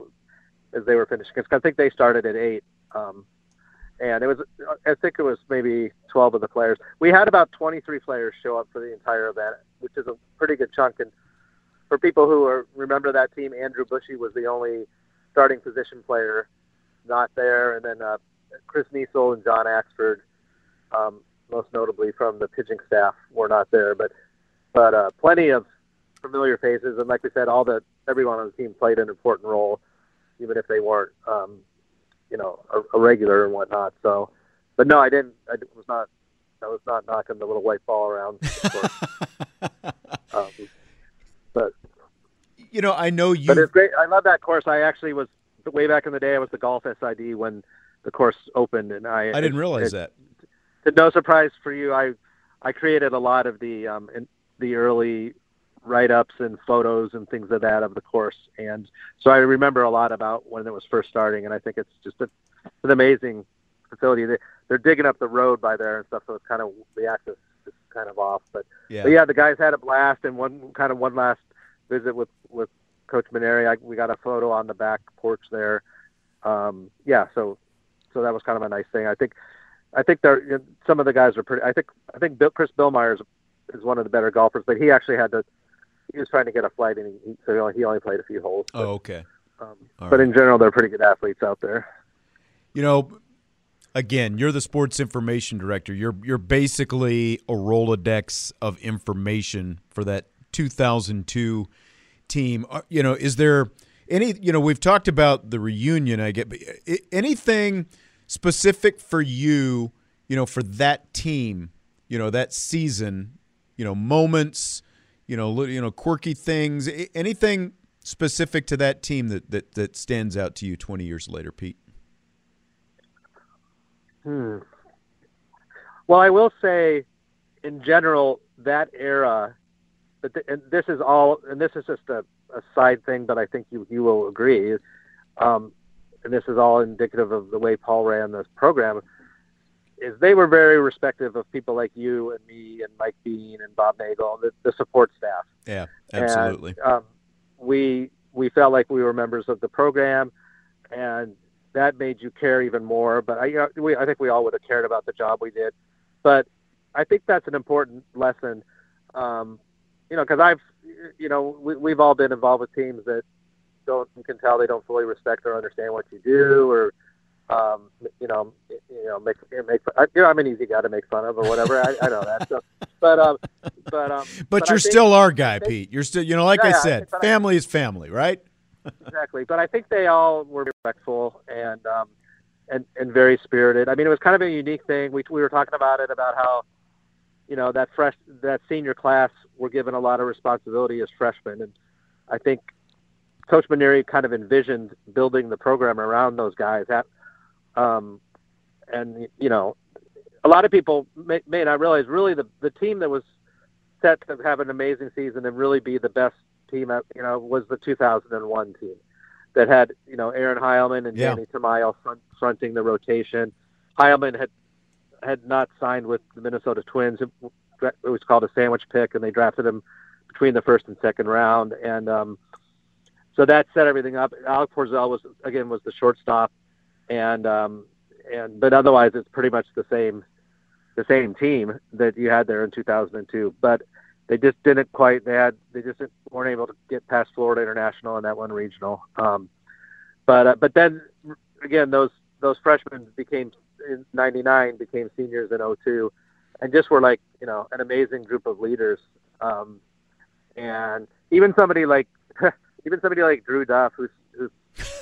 as they were finishing. Cause I think they started at eight. Um, and it was I think it was maybe 12 of the players. We had about 23 players show up for the entire event, which is a pretty good chunk. And for people who are, remember that team, Andrew Bushey was the only starting position player not there, and then uh, Chris Niesel and John Axford, um, most notably from the pitching staff, were not there. But but uh, plenty of familiar faces, and like we said, all the everyone on the team played an important role, even if they weren't. Um, you know, a, a regular and whatnot. So, but no, I didn't. I was not. I was not knocking the little white ball around. um, but you know, I know you. but it's great. I love that course. I actually was way back in the day. I was the golf SID when the course opened, and I I didn't realize it- that. to no surprise for you, I I created a lot of the um in, the early write ups and photos and things of that of the course, and so I remember a lot about when it was first starting, and I think it's just a, an amazing facility. They, they're digging up the road by there and stuff, so it's kind of the access is kind of off, but Yeah. but yeah, the guys had a blast, and one kind of one last visit with with Coach Mainieri. I, we got a photo on the back porch there. Um, yeah, so so that was kind of a nice thing. I think I think there you know, some of the guys are pretty. I think I think Bill, Chris Billmeyer is, is one of the better golfers, but he actually had to. He was trying to get a flight, and he, so he only, he only played a few holes. Oh, okay. Um, but right. in general, they're pretty good athletes out there. You know, again, you're the sports information director. You're you're basically a Rolodex of information for that 2002 team. Uh, You know, is there any? You know, we've talked about the reunion. I get, but anything specific for you? You know, for that team. You know, that season. You know, moments. You know, you know, quirky things. Anything specific to that team that that that stands out to you 20 years later, Pete? Hmm. Well, I will say, in general, that era, but th- and this is all, and this is just a, a side thing, but I think you you will agree, um, and this is all indicative of the way Paul ran this program. Is they were very respective of people like you and me and Mike Bean and Bob Nagel, the, the support staff. Yeah, And, absolutely. um, we we felt like we were members of the program, and that made you care even more. But I, you know, we, I think we all would have cared about the job we did. But I think that's an important lesson. Um, you know, because I've, you know, we, we've all been involved with teams that don't, you can tell they don't fully respect or understand what you do, or, um, you know, you know, make make. I- You know, I'm an easy guy to make fun of or whatever. I, I know that. So, but um, but um, But, I you're think- still our guy, think- Pete. You're still, you know, like Yeah, I said, I- family is family, right? exactly. But I think they all were respectful and um, and and very spirited. I mean, it was kind of a unique thing. We we were talking about it about how you know that fresh that senior class were given a lot of responsibility as freshmen, and I think Coach Mainieri kind of envisioned building the program around those guys. That um, and you know, a lot of people may, may not realize really the the team that was set to have an amazing season and really be the best team, at, you know, was the 2001 team that had, you know, Aaron Heilman and Yeah. Danny Tamayo front, fronting the rotation. Heilman had had not signed with the Minnesota Twins. It, was called a sandwich pick, and they drafted him between the first and second round. And um, so that set everything up. Alec Porzel was again was the shortstop, and um, and but otherwise it's pretty much the same the same team that you had there in 2002. But they just didn't quite. They had they just weren't able to get past Florida International and that one regional. Um, but uh, but then again, those those freshmen became in '99 became seniors in 02, and just were like you know an amazing group of leaders. Um, and even somebody like even somebody like Drew Duff, who's who's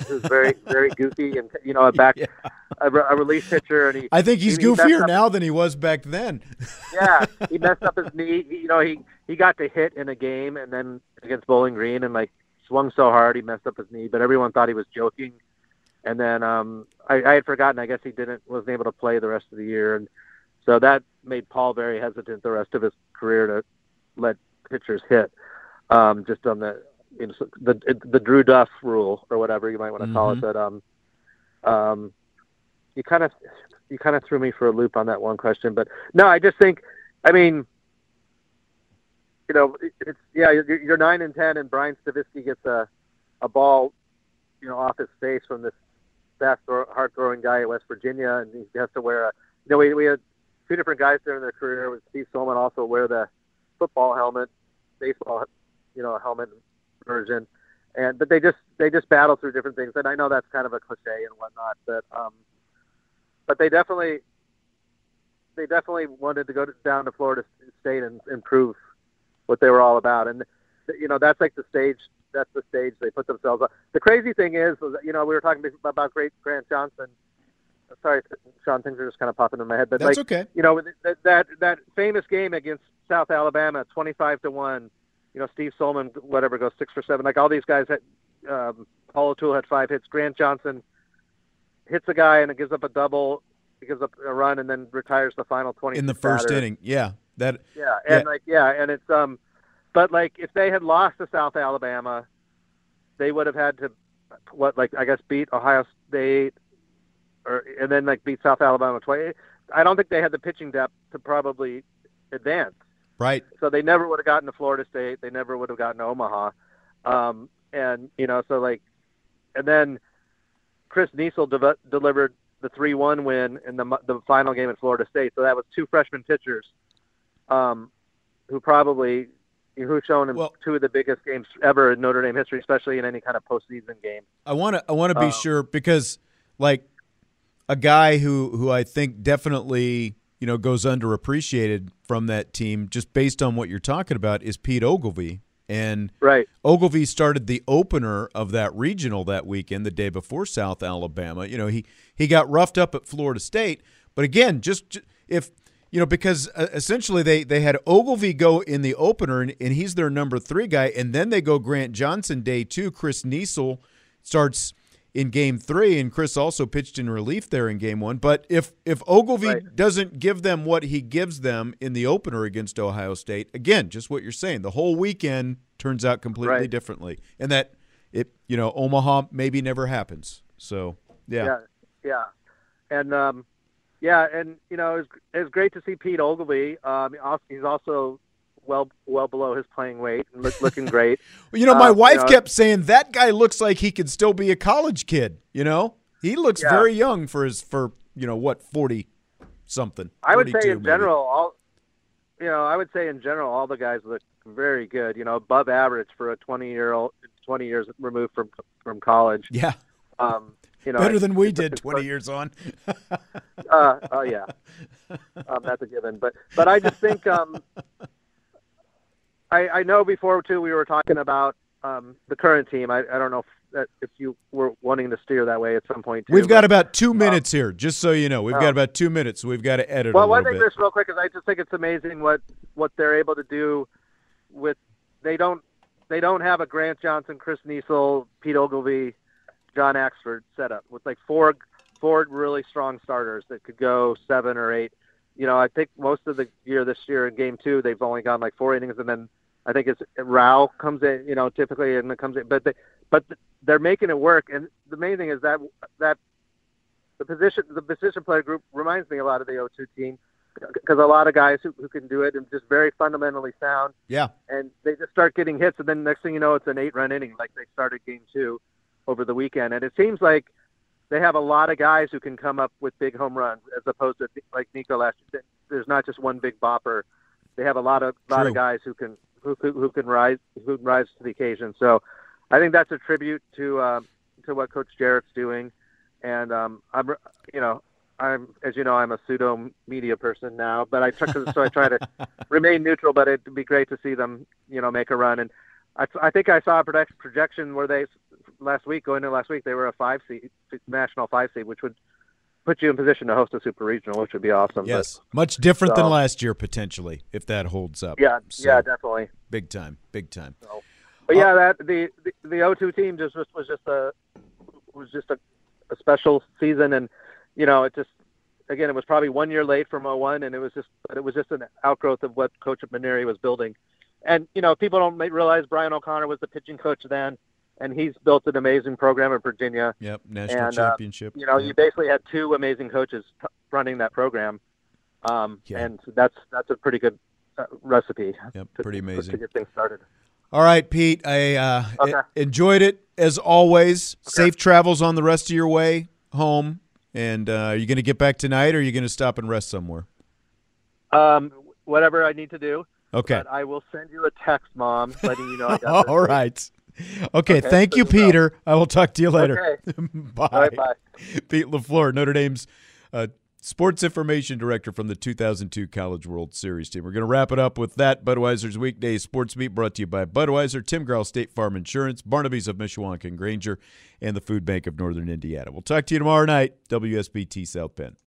who's very very goofy and you know a back Yeah. a, a relief pitcher, and he I think he's he- he goofier up- now than he was back then. yeah, he messed up his knee. He- You know, he he got to hit in a game, and then against Bowling Green, and like swung so hard he messed up his knee. But everyone thought he was joking. And then um, I, I had forgotten. I guess he didn't wasn't able to play the rest of the year, and so that made Paul very hesitant the rest of his career to let pitchers hit. Um, just on the you know, the the Drew Duff rule or whatever you might want to call Mhm. it. But um, um, you kind of you kind of threw me for a loop on that one question. But no, I just think, I mean, you know, it's yeah, you're, you're nine and ten, and Brian Stavisky gets a a ball, you know, off his face from this fast, hard throwing guy at West Virginia, and he has to wear a. You know, we we had two different guys during their career. With Steve Sollmann also wear the football helmet, baseball, you know, helmet version, and but they just they just battle through different things. And I know that's kind of a cliche and whatnot, but um, but they definitely they definitely wanted to go to, down to Florida State and, and prove what they were all about. And you know, that's like the stage. That's the stage they put themselves on. The crazy thing is, you know, we were talking about great Grant Johnson. Sorry, Sean, things are just kind of popping in my head. But That's like, okay. You know, that that that famous game against South Alabama, twenty-five to one. You know, Steve Sollmann, whatever, goes six for seven. Like all these guys had. Um, Paul O'Toole had five hits. Grant Johnson hits a guy and it gives up a double. He gives up a run and then retires the final twenty in the first batter. inning. Yeah, that. Yeah, and like yeah, and it's um, but like if they had lost to South Alabama, they would have had to what like I guess beat Ohio State, or and then like beat South Alabama twice. I don't think they had the pitching depth to probably advance. Right. So they never would have gotten to Florida State. They never would have gotten to Omaha. Um, and you know, so like, and then Chris Niesel de- delivered the three-one win in the the final game at Florida State. So that was two freshman pitchers, um, who probably who've shown in two of the biggest games ever in Notre Dame history, especially in any kind of postseason game. I want to I want to be Um, sure because like a guy who who I think definitely you know goes underappreciated from that team just based on what you're talking about is Pete Ogilvy and right. Ogilvy started the opener of that regional that weekend the day before South Alabama. You know he he got roughed up at Florida State. But again just if you know because uh, essentially they they had Ogilvy go in the opener and, and he's their number 3 guy and then they go Grant Johnson day 2 Chris Niesel starts in game three, and Chris also pitched in relief there in game one. But if if Ogilvy doesn't give them what he gives them in the opener against Ohio State, again, just what you're saying, the whole weekend turns out completely Right. differently, and that it you know Omaha maybe never happens. So yeah, yeah, yeah. and um, yeah, and you know, it's it's great to see Pete Ogilvy. Um, he's also well well below his playing weight and look, looking great. Well, you know, my Uh, wife know, kept saying that guy looks like he could still be a college kid. You know, he looks Yeah. very young for his for you know what forty something. I would say in maybe. general, all you know, I would say in general, all the guys look very good. You know, above average for a twenty year old, twenty years removed from from college. Yeah. Um, you know, better than we did it's- twenty years on. uh, oh yeah, um, that's a given. But but I just think um, I I know before too we were talking about um, the current team. I, I don't know if, that, if you were wanting to steer that way at some point. Too, We've got but- about two minutes here, just so you know. We've got Oh. about two minutes, so we've got to edit Well, one thing just real quick is I just think it's amazing what what they're able to do with they don't they don't have a Grant Johnson, Chris Niesel, Pete Ogilvy, John Axford setup with like four four really strong starters that could go seven or eight. You know, I think most of the year this year in game two they've only gone like four innings, and then I think it's Rao comes in. You know, typically and it comes in, but they but they're making it work. And the main thing is that that the position the position player group reminds me a lot of the O2 team because a lot of guys who, who can do it and just very fundamentally sound Yeah. and they just start getting hits and then next thing you know it's an eight run inning like they started game two over the weekend and it seems like they have a lot of guys who can come up with big home runs as opposed to like Nico last year. There's not just one big bopper. They have a lot of lot of guys who can who, who, who can rise who can rise to the occasion. So I think that's a tribute to um, to what Coach Jarrett's doing, and um, I'm you know I'm as you know I'm a pseudo media person now, but I try to, so I try to remain neutral. But it'd be great to see them you know make a run and I, I think I saw a project, projection where they last week going into last week they were a five seed national five seed, which would put you in position to host a super regional, which would be awesome. Yes, But, much different so- than last year potentially if that holds up. Yeah, So, yeah, definitely. Big time, big time. But yeah, uh, that the the, the O2 team just was, was just a was just a, a special season, and you know it just again it was probably one year late from 01, and it was just but it was just an outgrowth of what Coach Mainieri was building. And you know people don't realize Brian O'Connor was the pitching coach then, and he's built an amazing program in Virginia. Yep, national and, uh, championship. you know, Yep. you basically had two amazing coaches t- running that program, um, and that's that's a pretty good uh, recipe. Yep, to, pretty amazing. to get things started. All right, Pete. I uh, Okay. enjoyed it as always. Safe travels on the rest of your way home. And uh, are you going to get back tonight, or are you going to stop and rest somewhere? Um, whatever I need to do. Okay. But I will send you a text, Mom, letting you know I got All right. Okay, Okay, thank you. Peter. I will talk to you later. Okay. bye. Right, bye. Pete LaFleur, Notre Dame's uh, sports information director from the 2002 College World Series team. We're going to wrap it up with that. Budweiser's Weekday Sports Beat brought to you by Budweiser, Tim Grell State Farm Insurance, Barnaby's of Mishawaka and Granger, and the Food Bank of Northern Indiana. We'll talk to you tomorrow night, WSBT South Bend.